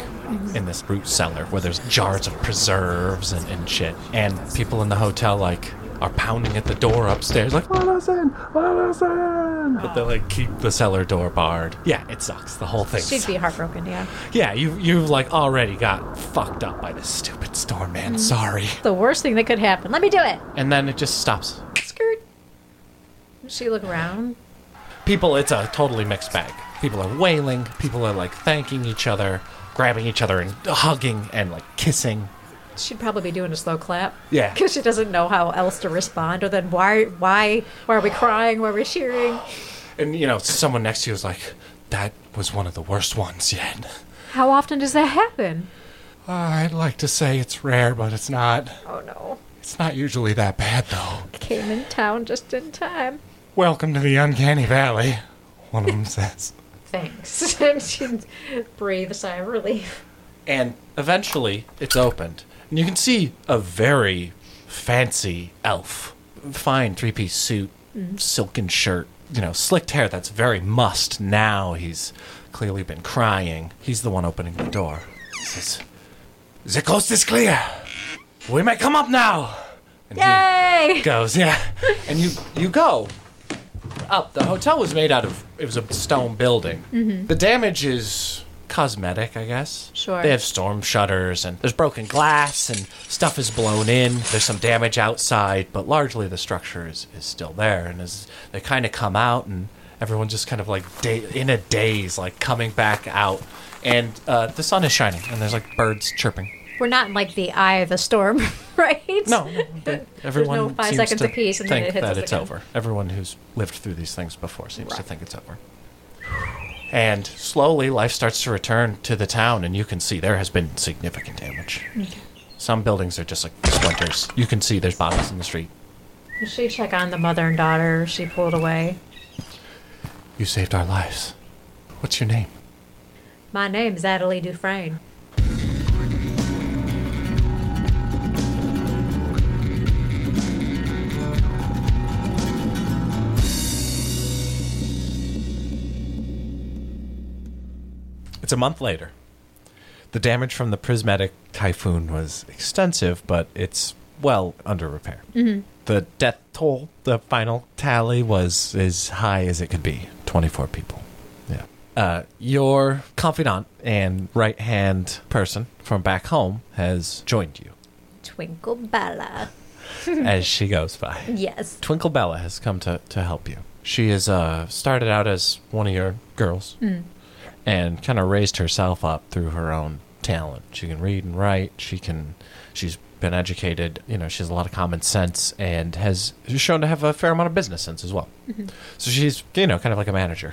in this root cellar where there's jars of preserves and, and shit. And people in the hotel like are pounding at the door upstairs like let us in, let us in. But they like keep the cellar door barred. Yeah, it sucks. The whole thing. She'd be heartbroken, yeah. Yeah, you you've like already got fucked up by this stupid storm, man. Mm. Sorry. The worst thing that could happen. Let me do it. And then it just stops. Skirt. Does she look around? People, it's a totally mixed bag. People are wailing. People are like thanking each other, grabbing each other and hugging and like kissing. She'd probably be doing a slow clap. Yeah. Because she doesn't know how else to respond. Or then why, why, why are we crying? Why are we cheering? And you know, someone next to you is like, "That was one of the worst ones yet." How often does that happen? Uh, I'd like to say it's rare, but it's not. Oh no. It's not usually that bad though. Came in town just in time. Welcome to the uncanny valley. One of them says. Thanks. and she'd breathe a sigh of relief. And eventually, it's opened. And you can see a very fancy elf. Fine three piece suit, mm-hmm. silken shirt, you know, slicked hair that's very mussed now. He's clearly been crying. He's the one opening the door. He says, The coast is clear. We may come up now. And he Yay! goes, yeah. And you you go up. The hotel was made out of it was a stone building. The damage is cosmetic, I guess. Sure. They have storm shutters and there's broken glass and stuff is blown in. There's some damage outside, but largely the structure is, is still there. And as they kind of come out and everyone just kind of like da- in a daze, like coming back out. And uh, the sun is shining and there's like birds chirping. We're not in like the eye of the storm, right? No, everyone no five seems seconds to of peace and then think it hits that us it's again. over. Everyone who's lived through these things before seems to Right. think it's over. And slowly, life starts to return to the town, and you can see there has been significant damage. Some buildings are just like splinters. You can see there's bodies in the street. Did She check on the mother and daughter. She pulled away. You saved our lives. What's your name? My name is Adelie Dufresne. It's a month later. The damage from the prismatic typhoon was extensive, but it's well under repair. The death toll, the final tally, was as high as it could be 24 people. Yeah. Uh, your confidant and right hand person from back home has joined you Twinkle Bella. as she goes by. Yes. Twinkle Bella has come to, to help you. She has uh, started out as one of your girls and kind of raised herself up through her own talent. She can read and write. She can. She's been educated. You know, she has a lot of common sense and has shown to have a fair amount of business sense as well. So she's you know kind of like a manager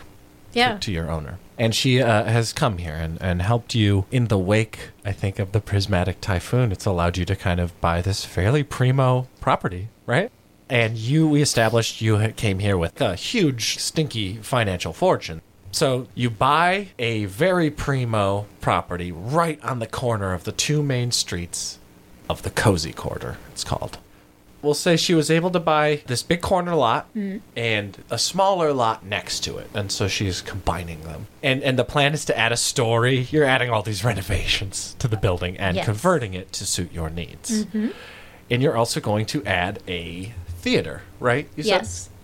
to- Yeah. to, your owner. And she uh, has come here and, and helped you in the wake, I think, of the prismatic typhoon. It's allowed you to kind of buy this fairly primo property, right? And you, we established you came here with a huge, stinky financial fortune. So you buy a very primo property right on the corner of the two main streets of the Cozy Quarter, it's called. we'll say she was able to buy this big corner lot mm. and a smaller lot next to it, and so she's combining them. And and the plan is to add a story. You're adding all these renovations to the building and Yes. converting it to suit your needs. Mm-hmm. And you're also going to add a theater, right? You said?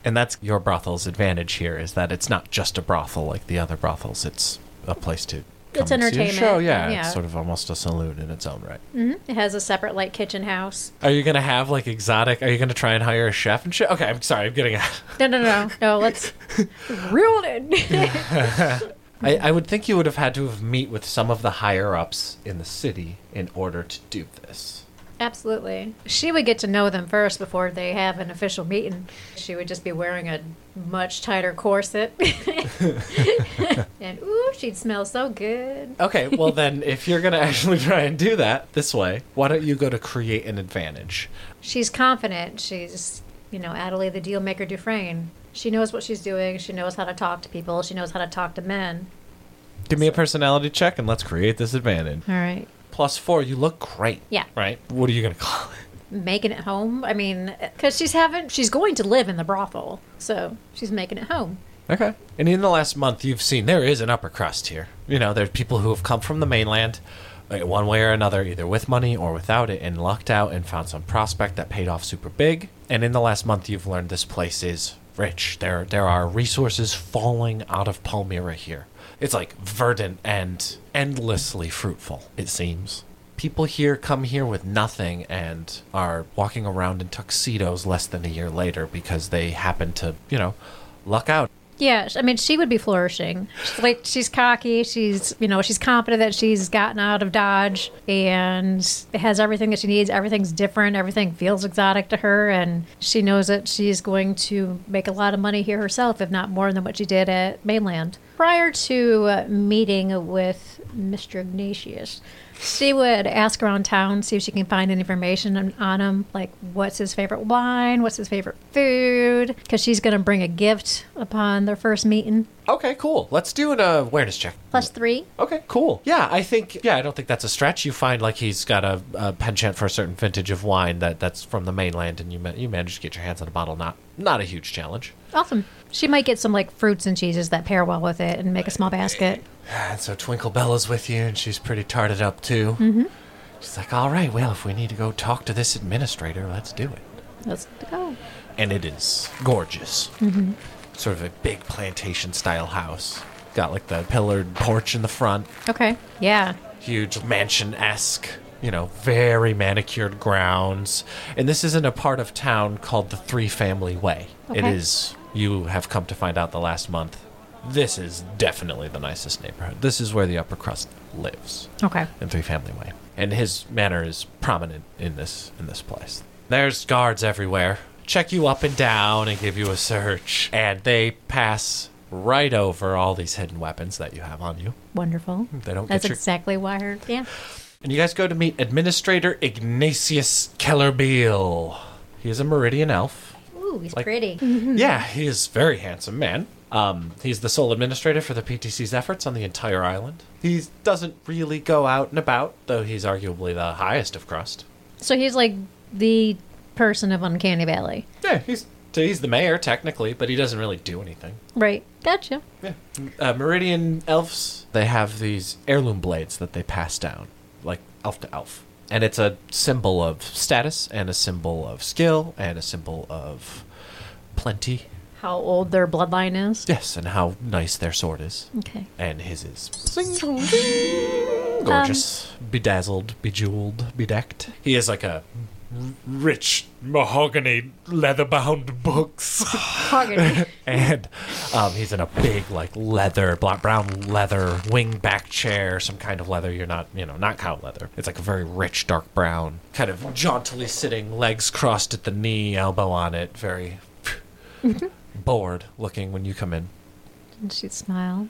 Yes. And that's your brothel's advantage here is that it's not just a brothel like the other brothels. It's a place to It's come and see a entertainment, show. Yeah, yeah. it's sort of almost a saloon in its own right. Mm-hmm. It has a separate like kitchen house. Are you gonna have like exotic? Are you gonna try and hire a chef and shit? Okay, I'm sorry, I'm getting. Out. No, no, no, no. Let's reel it. I, I would think you would have had to have meet with some of the higher ups in the city in order to do this. Absolutely. She would get to know them first before they have an official meeting. She would just be wearing a much tighter corset. and ooh, she'd smell so good. Okay, well then, if you're gonna actually try and do that this way, why don't you go to create an advantage? She's confident. She's, you know, Adelaide the deal maker Dufresne. She knows what she's doing. She knows how to talk to people. She knows how to talk to men. Give me a personality check and let's create this advantage. All right. Plus four, you look great. Yeah. Right. What are you gonna call it? Making it home. I mean, because she's having, she's going to live in the brothel. So she's making it home. Okay. And in the last month, you've seen there is an upper crust here. You know, there's people who have come from the mainland, like, one way or another, either with money or without it, and lucked out and found some prospect that paid off super big. And in the last month, you've learned this place is rich. There, there are resources falling out of Palmyra here. It's like verdant and endlessly fruitful. It seems. People here come here with nothing and are walking around in tuxedos less than a year later because they happen to, you know, luck out. Yeah, I mean, she would be flourishing. She's like she's cocky. She's you know she's confident that she's gotten out of Dodge and has everything that she needs. Everything's different. Everything feels exotic to her, and she knows that she's going to make a lot of money here herself, if not more than what she did at mainland. Prior to uh, meeting with Mr. Ignatius, she would ask around town, see if she can find any information on, on him, like what's his favorite wine, what's his favorite food, because she's going to bring a gift upon their first meeting. Okay, cool. Let's do an uh, awareness check. Plus three. Okay, cool. Yeah, I think. Yeah, I don't think that's a stretch. You find like he's got a, a penchant for a certain vintage of wine that that's from the mainland, and you ma- you manage to get your hands on a bottle. Not not a huge challenge. Awesome. She might get some like fruits and cheeses that pair well with it and make a small basket. And so Twinkle Bella's with you, and she's pretty tarted up too. Mm-hmm. She's like, "All right, well, if we need to go talk to this administrator, let's do it." Let's go. And it is gorgeous. Mm-hmm. Sort of a big plantation style house. Got like the pillared porch in the front. Okay. Yeah. huge mansion esque, you know, very manicured grounds. And this is in a part of town called the Three Family Way. It Okay. is, you have come to find out the last month, this is definitely the nicest neighborhood. This is where the upper crust lives Okay. in Three Family Way. And his manner is prominent in this in this place. There's guards everywhere. Check you up and down and give you a search. And they pass right over all these hidden weapons that you have on you. Wonderful. They don't That's get your exactly why her. Yeah. and you guys go to meet Administrator Ignatius Kellerbeal. He is a Meridian elf. Ooh, he's Like- pretty. Yeah, he is very handsome man. Um, he's the sole administrator for the PTC's efforts on the entire island. He doesn't really go out and about, though he's arguably the highest of crust. So he's like the person of Uncanny Valley. Yeah, he's he's the mayor technically, but he doesn't really do anything. Right. Gotcha. Yeah, uh, Meridian elves they have these heirloom blades that they pass down, like elf to elf, and it's a symbol of status and a symbol of skill and a symbol of plenty. How old their bloodline is. Yes, and how nice their sword is, Okay. and his is gorgeous, um, bedazzled, bejeweled, bedecked. He is like a r- rich mahogany leather-bound books. Mahogany. and um, he's in a big like leather black brown leather wing-back chair some kind of leather you're not you know not cow leather it's like a very rich dark brown kind of jauntily sitting legs crossed at the knee elbow on it very bored looking when you come in and she'd smile.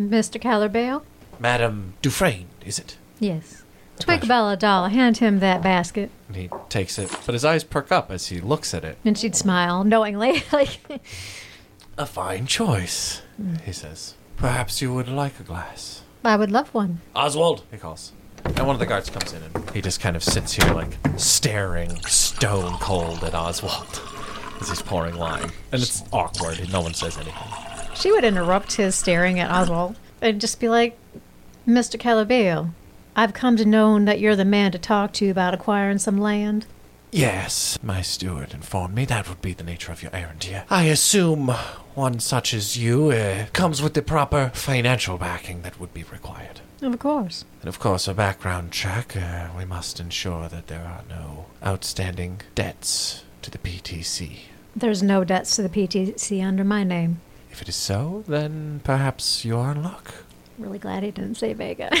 Mr. Callerbale? madam dufresne is it Yes. Twinklebella doll, hand him that basket. and he takes it but his eyes perk up as he looks at it And she'd smile knowingly. like, a fine choice hmm. he says perhaps you would like a glass I would love one. Oswald, he calls. And one of the guards comes in and he just kind of sits here, like, staring, stone cold at Oswald as he's pouring wine. And it's awkward. No one says anything. She would interrupt his staring at Oswald and just be like, Mr. Calabeo, I've come to know that you're the man to talk to about acquiring some land. Yes, my steward informed me that would be the nature of your errand here. I assume one such as you uh, comes with the proper financial backing that would be required. Of course. And of course, a background check. Uh, we must ensure that there are no outstanding debts to the PTC. There's no debts to the PTC under my name. If it is so, then perhaps you are in luck. Really glad he didn't say Vega.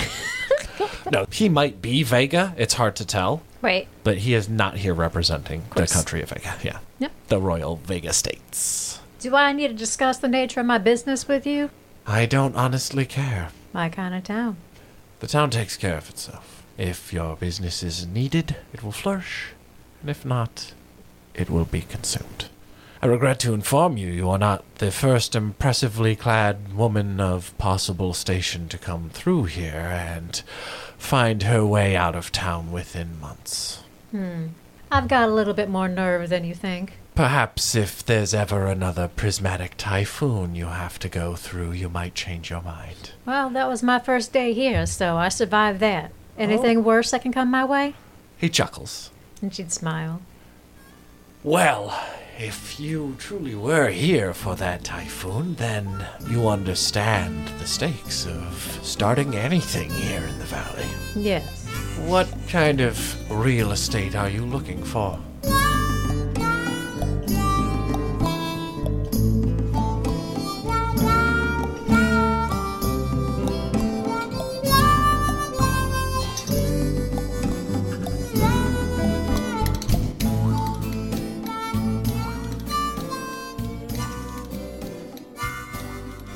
No, he might be Vega. It's hard to tell. Wait. But he is not here representing the country of Vega. Yeah. Yep. The Royal Vega States. Do I need to discuss the nature of my business with you? I don't honestly care. My kind of town. The town takes care of itself. If your business is needed, it will flourish. And if not, it will be consumed. I regret to inform you, you are not the first impressively clad woman of possible station to come through here and find her way out of town within months. Hmm. I've got a little bit more nerve than you think. Perhaps if there's ever another prismatic typhoon you have to go through, you might change your mind. Well, that was my first day here, so I survived that. Anything worse that can come my way? He chuckles. And she'd smile. Well, if you truly were here for that typhoon, then you understand the stakes of starting anything here in the valley. Yes. What kind of real estate are you looking for?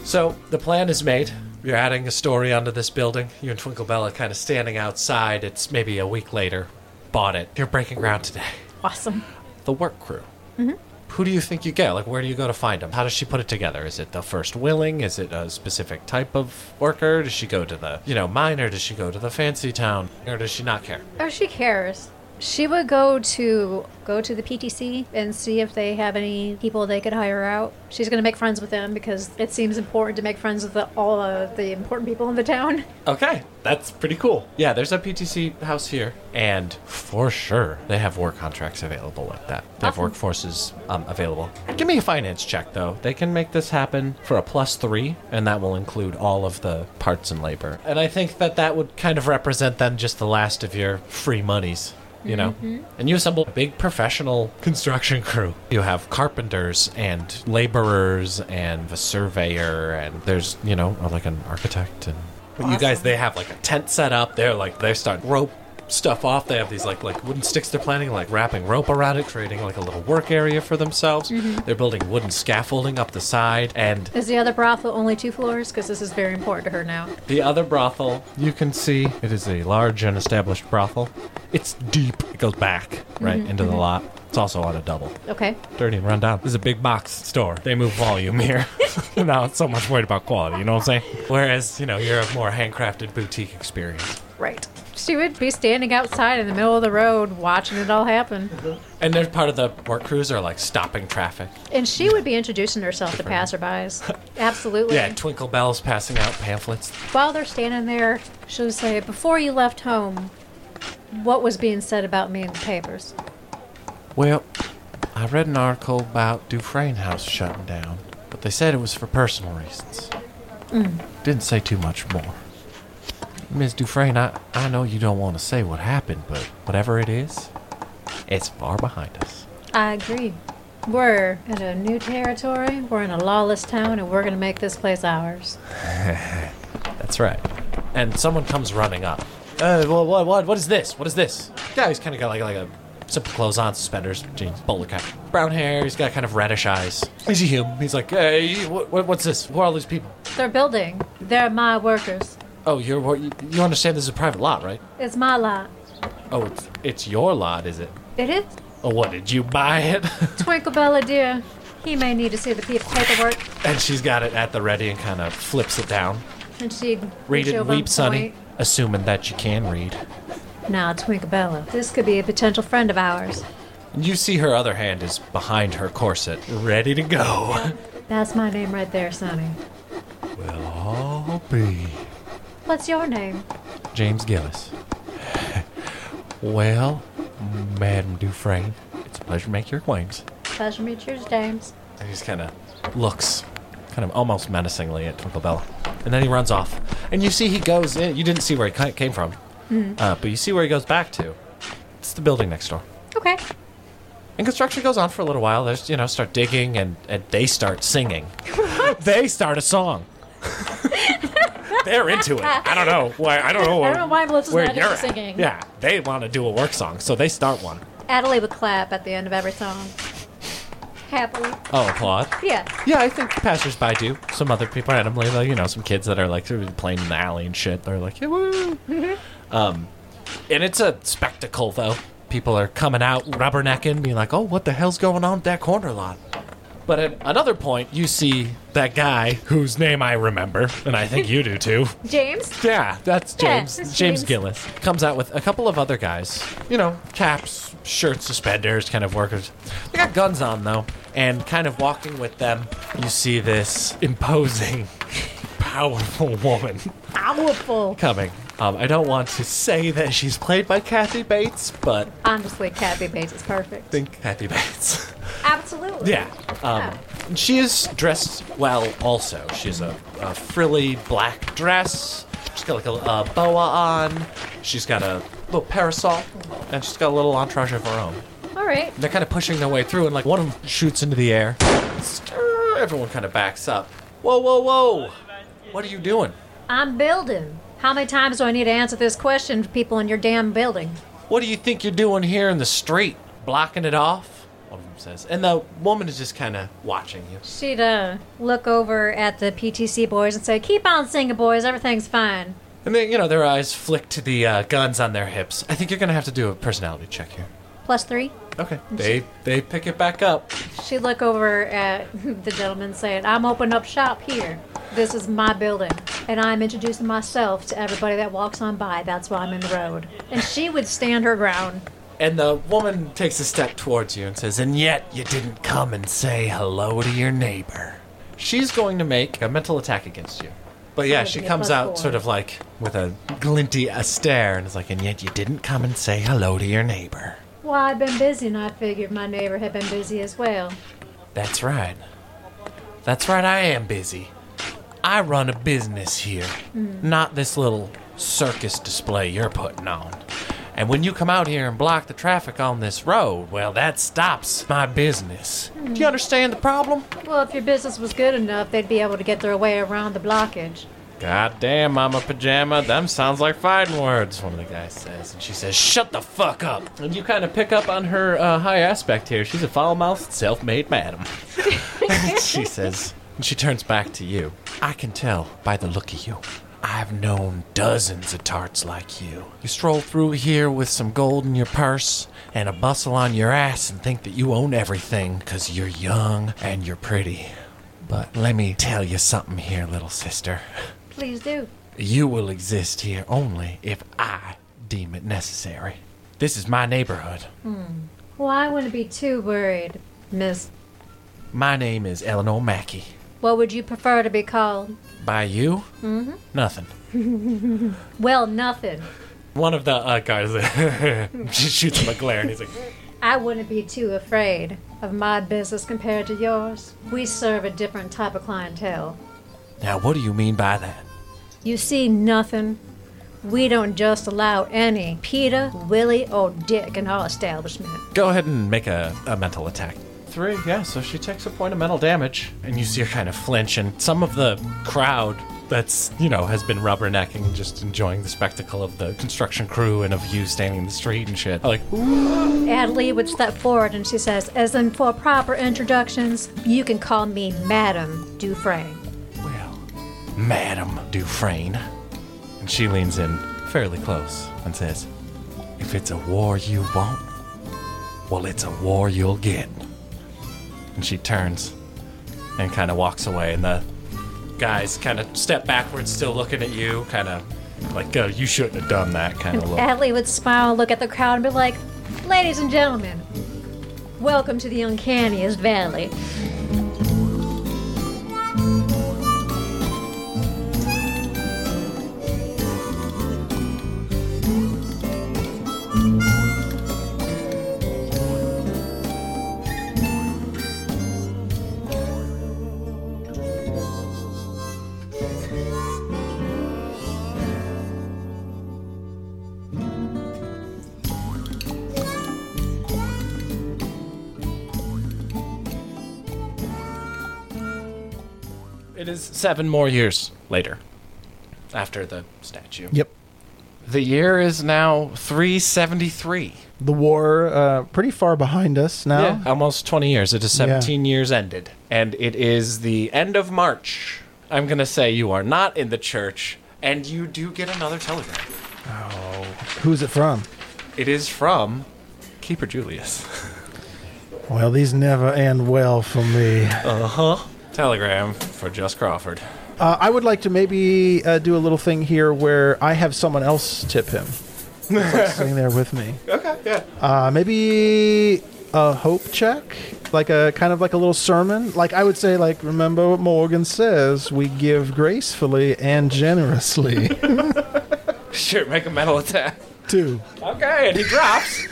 So the plan is made. You're adding a story onto this building. You and Twinkle Bella kind of standing outside. It's maybe a week later. Bought it. You're breaking ground today. Awesome. The work crew. Mm-hmm. Who do you think you get? Like, where do you go to find them? How does she put it together? Is it the first willing? Is it a specific type of worker? Does she go to the, you know, mine, or does she go to the fancy town, or does she not care? Oh, she cares. She would go to go to the PTC and see if they have any people they could hire out. She's going to make friends with them because it seems important to make friends with the, all of the important people in the town. Okay, that's pretty cool. Yeah, there's a PTC house here, and for sure they have work contracts available like that. They have Awesome. workforces um, available. Give me a finance check though. They can make this happen for a plus three, and that will include all of the parts and labor. And I think that that would kind of represent then just the last of your free monies. You know, mm-hmm. and you assemble a big professional construction crew. You have carpenters and laborers and a surveyor, and there's you know like an architect and but you guys, they have like a tent set up. They're like they start rope stuff off. They have these like like wooden sticks they're planning, like wrapping rope around it, creating like a little work area for themselves. Mm-hmm. They're building wooden scaffolding up the side, and Is the other brothel only two floors? Because this is very important to her now. the other brothel you can see it is a large and established brothel. It's deep. It goes back right mm-hmm. into the mm-hmm. lot. It's also on a double. Okay. Dirty and run down. This is a big box store. They move volume here. Not it's so much worried about quality, you know what I'm saying? Whereas, you know, you're a more handcrafted boutique experience. She would be standing outside in the middle of the road watching it all happen. And there's part of the work crews are like stopping traffic. And she would be introducing herself to passerbys. Absolutely. Yeah, twinkle bells passing out pamphlets. While they're standing there, she'll say, Before you left home, what was being said about me in the papers? Well, I read an article about Dufresne House shutting down, but they said it was for personal reasons. Mm. Didn't say too much more. Ms. Dufresne, I, I know you don't want to say what happened, but whatever it is, it's far behind us. I agree. We're in a new territory, we're in a lawless town, and we're going to make this place ours. That's right. And someone comes running up. Uh, what, what, what, what is this? What is this? Yeah, he's kind of got like, like a simple clothes on, suspenders, jeans, bowler cap, brown hair. He's got kind of reddish eyes. Is he human. He's like, hey, what, what, what's this? Who are all these people? They're building. They're my workers. Oh, you're what- you, understand this is a private lot, right? It's my lot. Oh, it's, it's your lot, is it? It is? Oh, what did you buy it? Twinkle dear. He may need to see the pe- paperwork. and she's got it at the ready and kind of flips it down. And she'd Read it, and weep, Sonny. Assuming that you can read. Now, Twinkle Bella, this could be a potential friend of ours. You see her other hand is behind her corset, ready to go. That's my name right there, Sonny. Well, I'll be. What's your name? James Gillis. well, Madam Dufresne, it's a pleasure to make your acquaintance. Pleasure to meet you, James. And he just kind of looks, kind of almost menacingly at Twinkle Bella. And then he runs off. And you see he goes in. You didn't see where he came from, uh, but you see where he goes back to. It's the building next door. Okay. And construction goes on for a little while. There's, you know, start digging and, and they start singing. they start a song. They're into it. I don't know why. I don't know. I don't know why Melissa's where not you're into at. singing. Yeah, they want to do a work song, so they start one. Adelaide would clap at the end of every song. Happily. Oh, applaud. Yeah. Yeah, I think passersby do. Some other people randomly, you know, some kids that are like playing in the alley and shit. They're like, yeah, woo. um, and it's a spectacle, though. People are coming out, rubbernecking, being like, oh, what the hell's going on at that corner lot? But at another point, you see that guy whose name I remember, and I think you do too. James? Yeah, that's Yeah, James. James James. Gillis comes out with a couple of other guys. You know, caps, shirts, suspenders, kind of workers. They got guns on though, and kind of walking with them, you see this imposing, powerful woman Powerful. coming. Um, I don't want to say that she's played by Kathy Bates, but Honestly, Kathy Bates is perfect. think Kathy Bates. Absolutely. Yeah. Um, she is dressed well also. She has a, a frilly black dress. She's got like a uh, boa on. She's got a little parasol. And she's got a little entourage of her own. All right. They're kind of pushing their way through, and like one of them shoots into the air. Everyone kind of backs up. Whoa, whoa, whoa! What are you doing? I'm building. How many times do I need to answer this question to people in your damn building? What do you think you're doing here in the street? Blocking it off? One of them says. And the woman is just kind of watching you. She'd uh, look over at the PTC boys and say, Keep on singing, boys. Everything's fine. And then, you know, their eyes flick to the uh, guns on their hips. I think you're going to have to do a personality check here. Plus three. Okay. They they pick it back up. She'd look over at the gentleman saying, I'm opening up shop here. This is my building. And I'm introducing myself to everybody that walks on by. That's why I'm in the road. And she would stand her ground. And the woman takes a step towards you and says, And yet you didn't come and say hello to your neighbor. She's going to make a mental attack against you. But yeah, she comes out four. sort of like with a glinty a stare and is like, And yet you didn't come and say hello to your neighbor. Well, I've been busy, and I figured my neighbor had been busy as well. That's right. That's right, I am busy. I run a business here, hmm. not this little circus display you're putting on. And when you come out here and block the traffic on this road, well, that stops my business. Do you understand the problem? Well, if your business was good enough, they'd be able to get their way around the blockage. God damn, Mama Pajama, them sounds like fighting words, one of the guys says. And she says, Shut the fuck up. And you kind of pick up on her uh, high aspect here. She's a foul mouthed, self made madam. she says, and she turns back to you. I can tell by the look of you. I've known dozens of tarts like you. You stroll through here with some gold in your purse and a bustle on your ass and think that you own everything because you're young and you're pretty. But let me tell you something here, little sister. Please do. You will exist here only if I deem it necessary. This is my neighborhood. Well, I wouldn't be too worried, Miss. My name is Eleanor Mackey. What would you prefer to be called? By you? Mm-hmm. Nothing. Well, nothing. One of the uh, guys shoots him a glare and he's like, I wouldn't be too afraid of my business compared to yours. We serve a different type of clientele. Now, what do you mean by that? You see, nothing. We don't just allow any Peter, Willie, or Dick in our establishment. Go ahead and make a, a mental attack. Three, yeah, so she takes a point of mental damage. And you see her kind of flinch, and some of the crowd that's, you know, has been rubbernecking and just enjoying the spectacle of the construction crew and of you standing in the street and shit. are Like, ooh. Adley would step forward and she says, As in for proper introductions, you can call me Madam Dufresne. Well, Madam Dufresne. And she leans in fairly close and says, If it's a war you want, well, it's a war you'll get. And she turns and kind of walks away, and the guys kind of step backwards, still looking at you, kind of like, oh, you shouldn't have done that kind of look. Adley would smile, look at the crowd, and be like, Ladies and gentlemen, Welcome to the uncanniest valley. Seven more years later after the statue. Yep. The year is now 373. The war, uh, pretty far behind us now. Yeah, almost 20 years. It is Yeah. 17 years ended. And it is the end of March. I'm going to say you are not in the church, and you do get another telegram. Oh. Who's it from? It is from Keeper Julius. Well, these never end well for me. Telegram for Just Crawford. Uh, I would like to maybe uh, do a little thing here where I have someone else tip him. He's, like, sitting there with me. Okay, yeah. Uh, maybe a hope check, like a kind of like a little sermon. Like I would say, like remember what Morgan says: we give gracefully and generously. Sure, make a mental attack. Two. Okay, and he drops,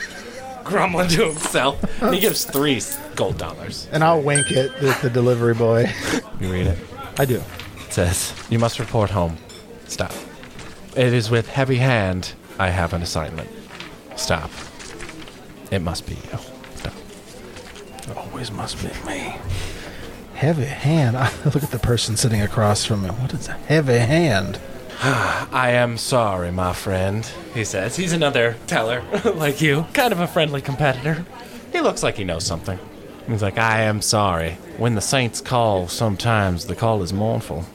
grumbling to himself. And he gives three gold dollars. And I'll wink it at the delivery boy. You read it. I do. It says, You must report home. Stop. It is with heavy hand I have an assignment. Stop. It must be you. Stop. Always must be me. Heavy hand. I look at the person sitting across from me. What is a heavy hand? I am sorry, my friend, he says. He's another teller, like you. Kind of a friendly competitor. He looks like he knows something. He's like, I am sorry. When the saints call, sometimes the call is mournful.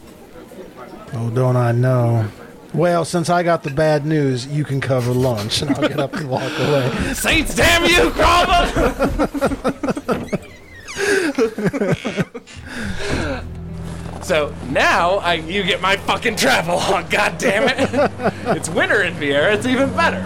Oh, don't I know? Well, since I got the bad news, you can cover lunch, and I'll get up and walk away. Saints damn you, Crawford! so now I, you get my fucking travel on, god damn it. it's winter in Vieira, it's even better.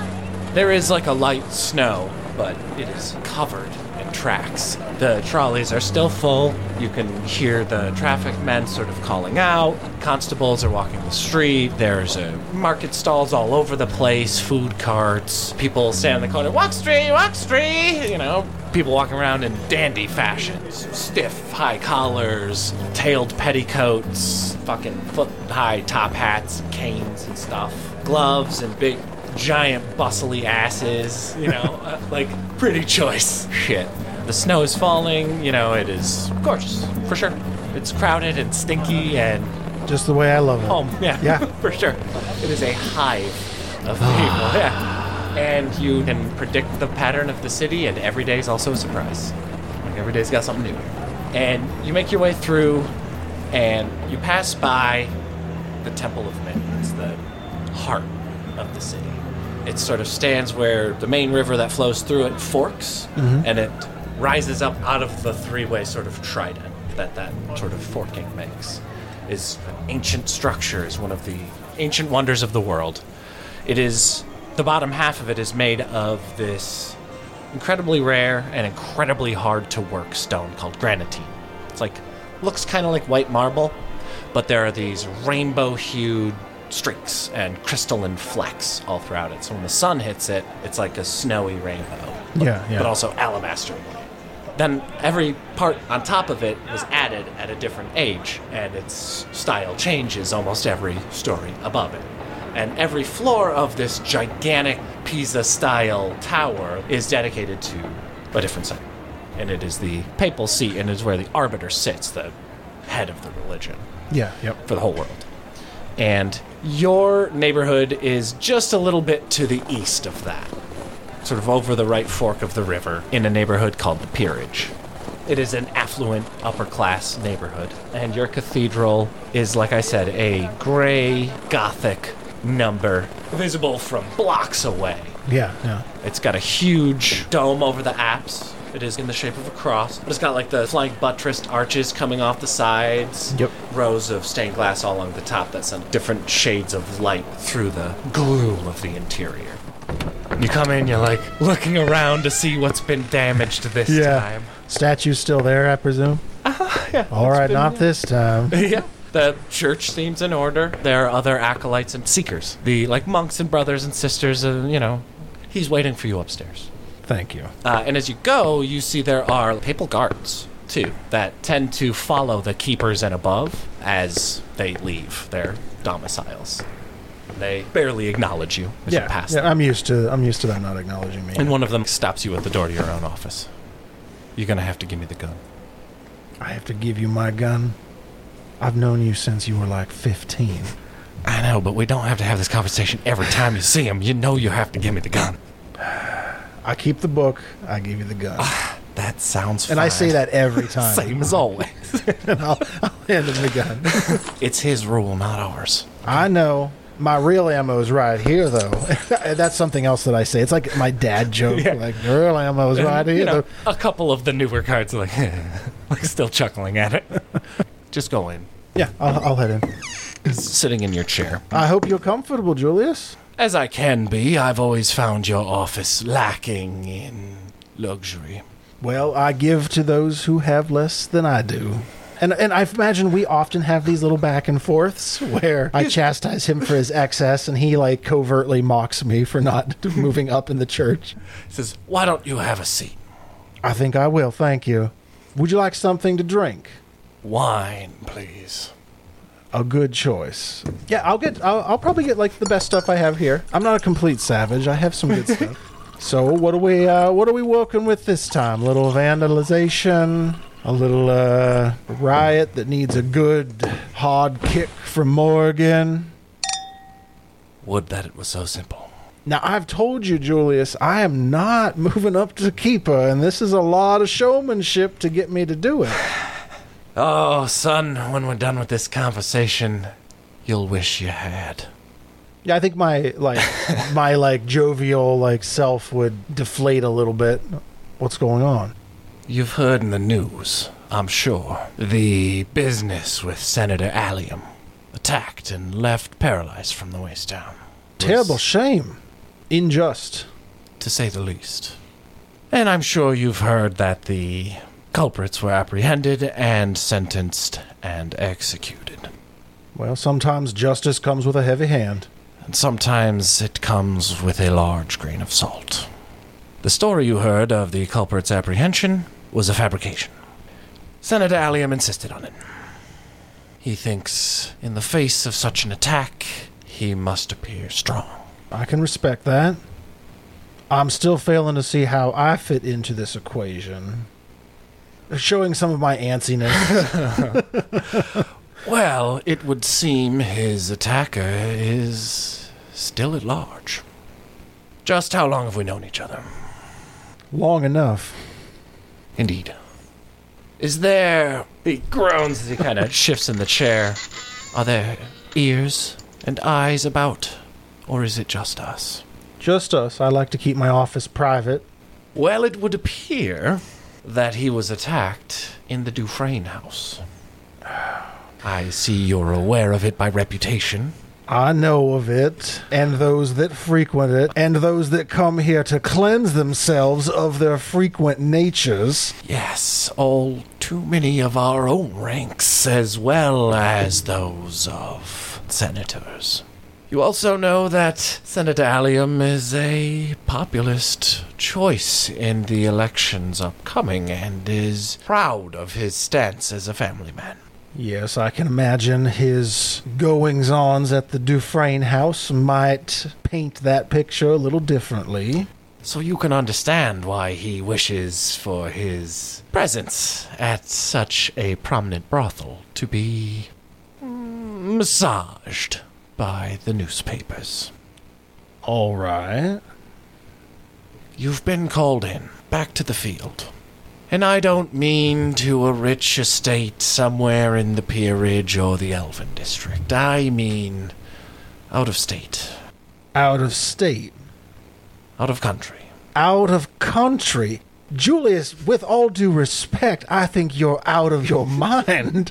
There is like a light snow, but it is covered in tracks. The trolleys are still full. You can hear the traffic men sort of calling out. Constables are walking the street. There's uh, market stalls all over the place, food carts. People stand in the corner, walk straight, walk street, You know, people walking around in dandy fashions, stiff high collars, tailed petticoats, fucking foot high top hats, canes and stuff, gloves and big giant bustly asses, you know, uh, like pretty choice shit. The snow is falling, you know, it is gorgeous, for sure. It's crowded and stinky and Just the way I love it. home, yeah, Yeah. for sure. It is a hive of people, yeah. And you can predict the pattern of the city, and every day is also a surprise. Like every day's got something new. And you make your way through, and you pass by the Temple of Men. It's the heart of the city. It sort of stands where the main river that flows through it forks, mm-hmm. and it rises up out of the three-way sort of trident that that sort of forking makes. Is an ancient structure, is one of the ancient wonders of the world. It is the bottom half of it is made of this incredibly rare and incredibly hard to work stone called granitine. It's like looks kind of like white marble, but there are these rainbow hued streaks and crystalline flecks all throughout it. So when the sun hits it, it's like a snowy rainbow. Yeah, yeah. But also alabaster white. Then every part on top of it was added at a different age, and its style changes almost every story above it. And every floor of this gigantic Pisa style tower is dedicated to a different saint. And it is the papal seat, and is where the arbiter sits, the head of the religion Yeah, yep. for the whole world. And your neighborhood is just a little bit to the east of that, sort of over the right fork of the river, in a neighborhood called the Peerage. It is an affluent, upper class neighborhood, and your cathedral is, like I said, a gray, gothic number visible from blocks away. Yeah, yeah. It's got a huge dome over the apse. It is in the shape of a cross, but it's got like the flank buttressed arches coming off the sides. Yep. Rows of stained glass all along the top that send different shades of light through the gloom of the interior. You come in, you're like looking around to see what's been damaged this Yeah. time. Statue's still there, I presume. Uh-huh, yeah. All right, not this time. yeah. The church seems in order. There are other acolytes and seekers, the like monks and brothers and sisters. And you know, he's waiting for you upstairs. Thank you. Uh, and as you go, you see there are papal guards too that tend to follow the keepers and above as they leave their domiciles. They barely acknowledge you as you pass yeah, them. I'm used to. I'm used to them not acknowledging me. And one of them stops you at the door to your own office. You're gonna have to give me the gun. I have to give you my gun. I've known you since you were like 15. I know, but we don't have to have this conversation every time you see him. You know you have to give me the gun. I keep the book. I give you the gun, ah, That sounds funny. and I say that every time. Same as always. and I'll, I'll hand him the gun. it's his rule, not ours. I know. My real ammo is right here, though. That's something else that I say. It's like my dad joke. Yeah. Like, real ammo is right here. you know, a couple of the newer cards are like, like still chuckling at it. Just go in. Yeah, I'll, I'll head in. Sitting in your chair. I hope you're comfortable, Julius. As I can be, I've always found your office lacking in luxury. Well, I give to those who have less than I do. And and I imagine we often have these little back and forths where I chastise him for his excess and he like covertly mocks me for not moving up in the church. He says, Why don't you have a seat? I think I will, thank you. Would you like something to drink? Wine, please. A good choice. Yeah, I'll get. I'll, I'll probably get like the best stuff I have here. I'm not a complete savage. I have some good stuff. So what are we? Uh, what are we working with this time? A little vandalization, a little uh, riot that needs a good hard kick from Morgan. Would that it was so simple. Now I've told you, Julius, I am not moving up to keeper, and this is a lot of showmanship to get me to do it. Oh, son, when we're done with this conversation, you'll wish you had. Yeah, I think my like my like jovial like self would deflate a little bit. What's going on? You've heard in the news, I'm sure, the business with Senator Allium. Attacked and left paralyzed from the waist down. Terrible shame. Unjust. to say the least. And I'm sure you've heard that the culprits were apprehended and sentenced and executed. Well, sometimes justice comes with a heavy hand. And sometimes it comes with a large grain of salt. The story you heard of the culprit's apprehension was a fabrication. Senator Allium insisted on it. He thinks, in the face of such an attack, he must appear strong. I can respect that. I'm still failing to see how I fit into this equation. Showing some of my antsiness. Well, it would seem his attacker is still at large. Just how long have we known each other? Long enough. Indeed. Is there. He groans as he kind of shifts in the chair. Are there ears and eyes about? Or is it just us? Just us. I like to keep my office private. Well, it would appear that he was attacked in the Dufresne house. I see you're aware of it by reputation. I know of it, and those that frequent it, and those that come here to cleanse themselves of their frequent natures. Yes, all too many of our own ranks, as well as those of senators. You also know that Senator Allium is a populist choice in the elections upcoming and is proud of his stance as a family man. Yes, I can imagine his goings ons at the Dufresne house might paint that picture a little differently. So you can understand why he wishes for his presence at such a prominent brothel to be mm, massaged by the newspapers. All right. You've been called in, back to the field. And I don't mean to a rich estate somewhere in the peerage or the elven district. I mean out of state, Out of state. out of country. Out of country. Julius, with all due respect, I think you're out of your mind.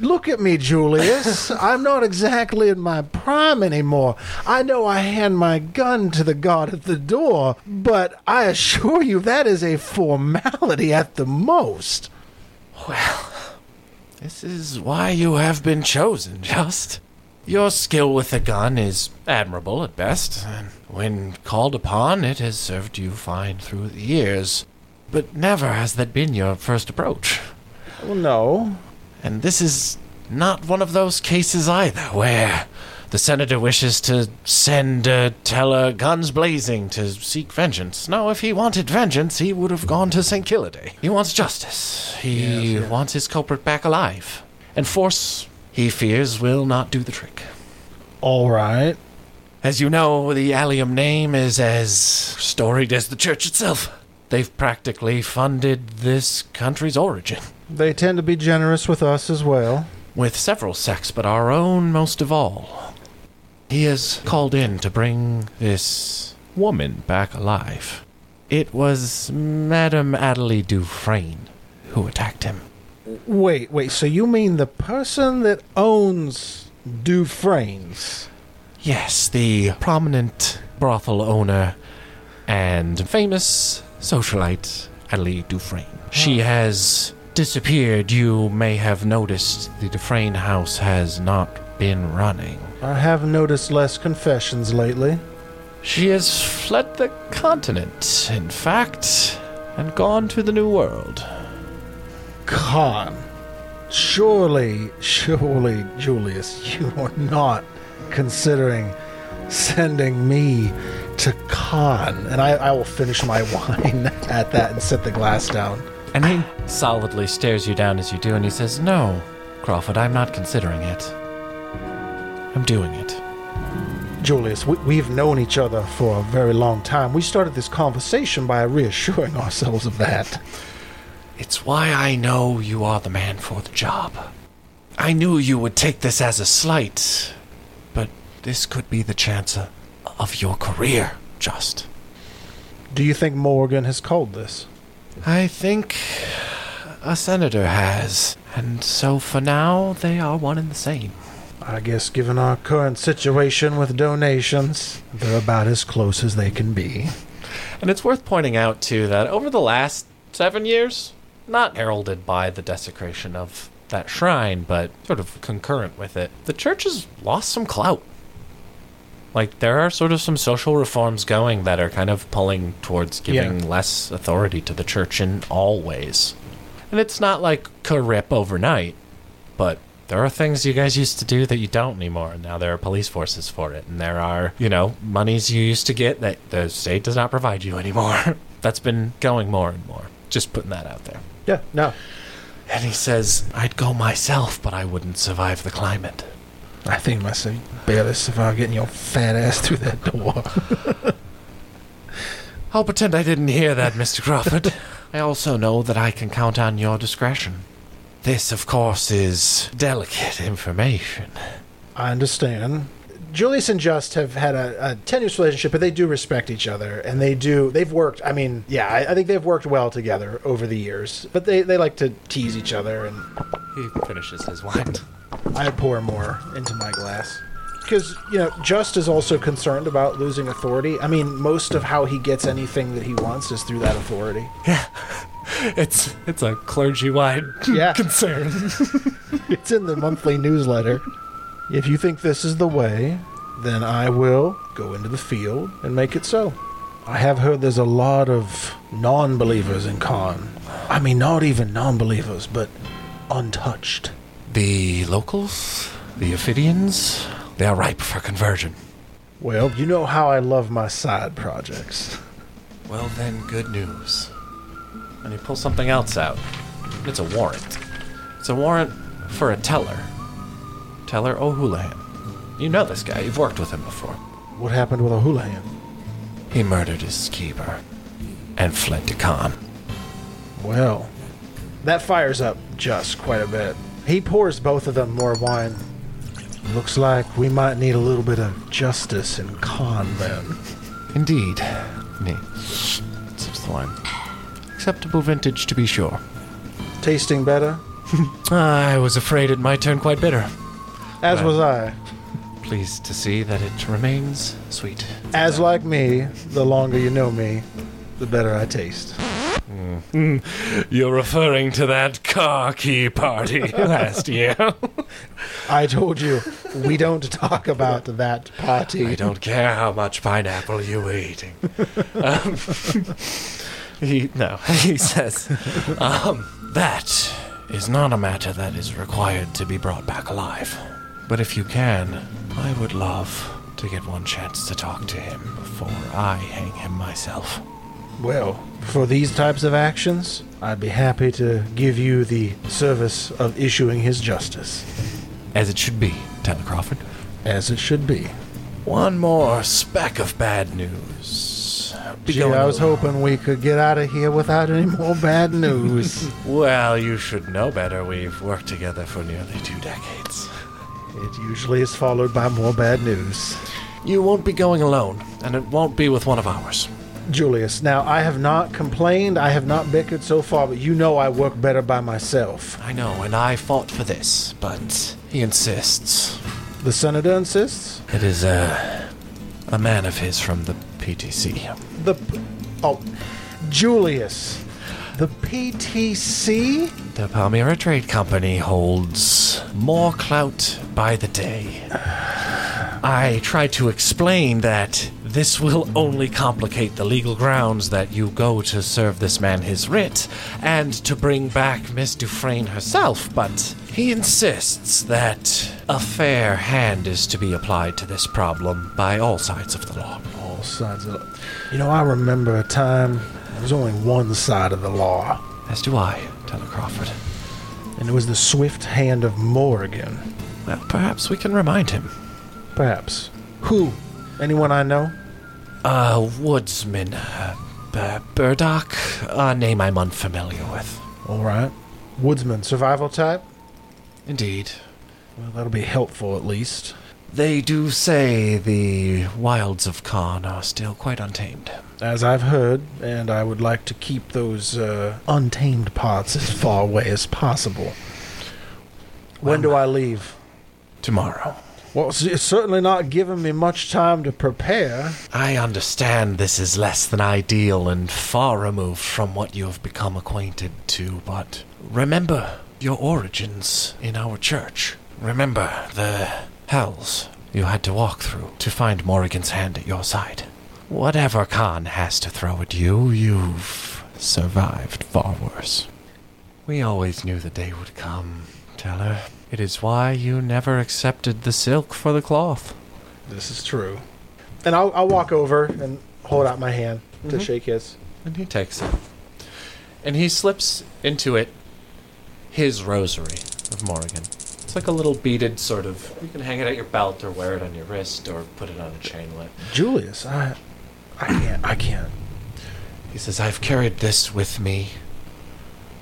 Look at me, Julius. I'm not exactly in my prime anymore. I know I hand my gun to the guard at the door, but I assure you that is a formality at the most. Well, this is why you have been chosen, Just. Your skill with a gun is admirable at best, and when called upon, it has served you fine through the years. But never has that been your first approach. Well, no. And this is not one of those cases either, where the senator wishes to send uh, Teller guns blazing to seek vengeance. No, if he wanted vengeance, he would have gone to St. Killiday. He wants justice. He wants his culprit back alive. And force, he fears, will not do the trick. All right. As you know, the Allium name is as storied as the church itself. They've practically funded this country's origin. They tend to be generous with us as well. with several sects, but our own most of all. He is called in to bring this woman back alive. It was Madame Adelie Dufresne who attacked him. Wait, wait. So you mean the person that owns Dufresne's? Yes, the prominent brothel owner and famous socialite Adelie Dufresne. She ah. has disappeared. You may have noticed the Dufresne house has not been running. I have noticed less confessions lately. She has fled the continent, in fact, and gone to the New World. Khan. Surely, surely, Julius, you are not considering sending me to Khan. And I, I will finish my wine at that and set the glass down. And he solidly stares you down as you do, and he says, No, Crawford, I'm not considering it. I'm doing it. Julius, we, we've known each other for a very long time. We started this conversation by reassuring ourselves of that. It's why I know you are the man for the job. I knew you would take this as a slight, but this could be the chance uh, of your career, Just. Do you think Morgan has called this? I think a senator has, and so for now they are one and the same. I guess, given our current situation with donations, they're about as close as they can be. And it's worth pointing out, too, that over the last seven years, not heralded by the desecration of that shrine, but sort of concurrent with it, the church has lost some clout. Like, there are sort of some social reforms going that are kind of pulling towards giving Yeah. less authority to the church in all ways. And it's not like rip overnight, but there are things you guys used to do that you don't anymore. and Now there are police forces for it. And there are, you know, monies you used to get that the state does not provide you anymore. That's been going more and more. Just putting that out there. Yeah, no. And he says, I'd go myself, but I wouldn't survive the climate. I think myself, you barely survived getting your fat ass through that door. I'll pretend I didn't hear that, Mr. Crawford. I also know that I can count on your discretion. This, of course, is delicate information. I understand. Julius and Just have had a, a tenuous relationship, but they do respect each other, and they do. They've worked. I mean, yeah, I, I think they've worked well together over the years. But they they like to tease each other, and He finishes his wine. I pour more into my glass because you know Just is also concerned about losing authority. I mean, most of how he gets anything that he wants is through that authority. Yeah. It's it's a clergy wide Yeah. concern. It's in the monthly newsletter. If you think this is the way, then I will go into the field and make it so. I have heard there's a lot of non believers in Khan. I mean, not even non believers, but untouched. The locals, the Ophidians, they are ripe for conversion. Well, you know how I love my side projects. Well, then, good news. And he pulls something else out. It's a warrant. It's a warrant for a teller. Teller O'Houlihan. You know this guy. You've worked with him before. What happened with O'Houlihan? He murdered his keeper and fled to Khan. Well, that fires up just quite a bit. He pours both of them more wine. Looks like we might need a little bit of justice and Khan then. Indeed. He sips the wine. Acceptable vintage, to be sure. Tasting better? I was afraid it might turn quite bitter. As Well. was I. Pleased to see that it remains sweet. As like me, the longer you know me, the better I taste. You're referring to that car key party last year. I told you, we don't talk about that party. I don't care how much pineapple you were eating. Um, he no, he says um, that is not a matter that is required to be brought back alive. But if you can, I would love to get one chance to talk to him before I hang him myself. Well, for these types of actions, I'd be happy to give you the service of issuing his justice, As it should be, Teller Crawford. as it should be. One more speck of bad news. Be Gee, I was hoping we could get out of here without any more bad news. Well, you should know better. We've worked together for nearly two decades. it usually is followed by more bad news. You won't be going alone, and it won't be with one of ours. Julius, now I have not complained, I have not bickered so far, but you know I work better by myself. I know, and I fought for this, but he insists. The senator insists. It is a, a man of his from the PTC. The p- oh, Julius, the PTC. The Palmyra Trade Company holds more clout by the day. I tried to explain that this will only complicate the legal grounds that you go to serve this man his writ and to bring back Miss Dufresne herself, but he insists that a fair hand is to be applied to this problem by all sides of the law. All sides of the. You know, I remember a time there was only one side of the law, As do I, Teller Crawford. and it was the swift hand of Morrigan. Well, perhaps we can remind him. Perhaps. Who? Anyone I know? Uh, Woodsman. Uh, B- Burdock? A name I'm unfamiliar with. All right. Woodsman, survival type? Indeed. Well, that'll be helpful at least. They do say the wilds of Khan are still quite untamed. As I've heard, and I would like to keep those uh, untamed parts as far away as possible. When do I leave? Tomorrow. Well, it's- certainly not giving me much time to prepare. I understand this is less than ideal and far removed from what you have become acquainted to, but remember your origins in our church. Remember the hells you had to walk through to find Morrigan's hand at your side. Whatever Khan has to throw at you, you've survived far worse. We always knew the day would come, Teller. It is why you never accepted the silk for the cloth. This is true. And I'll, I'll walk over and hold out my hand to Mhm. shake his. And he takes it. And he slips into it his rosary of Morrigan. It's like a little beaded sort of. You can hang it at your belt or wear it on your wrist or put it on a chainlet. Julius, I, I can't. I can't. He says, I've carried this with me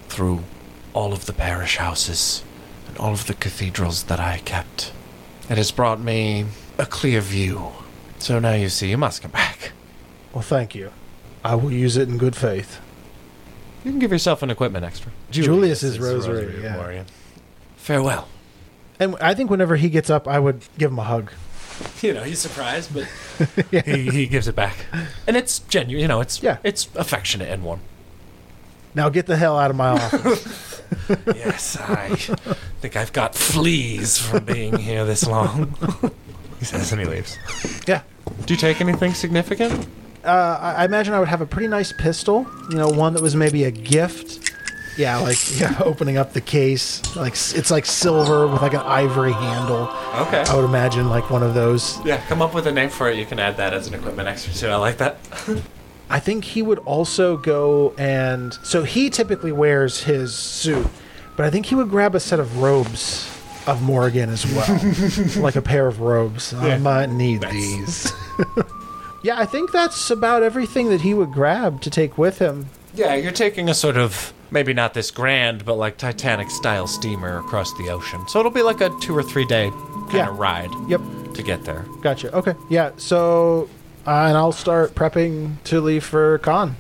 through all of the parish houses all of the cathedrals that I kept. It has brought me a clear view. So now you see, you must come back. Well, thank you. I will use it in good faith. You can give yourself an equipment extra. Julius's rosary, of yeah. Morrigan. Farewell. And I think whenever he gets up, I would give him a hug. you know, he's surprised, but he, he gives it back, and it's genuine. You know, it's Yeah. it's affectionate and warm. Now get the hell out of my office. yes, I think I've got fleas from being here this long. he says, and he leaves. yeah. Do you take anything significant? Uh, I I imagine I would have a pretty nice pistol. You know, one that was maybe a gift. Yeah, like yeah, opening up the case, like s- it's like silver with like an ivory handle. Okay. I would imagine like one of those. Yeah, come up with a name for it. You can add that as an equipment extra too. I like that. I think he would also go and so he typically wears his suit, but I think he would grab a set of robes of Morgan as well, like a pair of robes. I might need Nice. these. yeah, I think that's about everything that he would grab to take with him. Yeah, you're taking a sort of maybe not this grand, but like Titanic style steamer across the ocean. So it'll be like a two or three day kind Yeah. of ride Yep, to get there. gotcha. Okay, yeah. So, uh, and I'll start prepping to leave for Khan.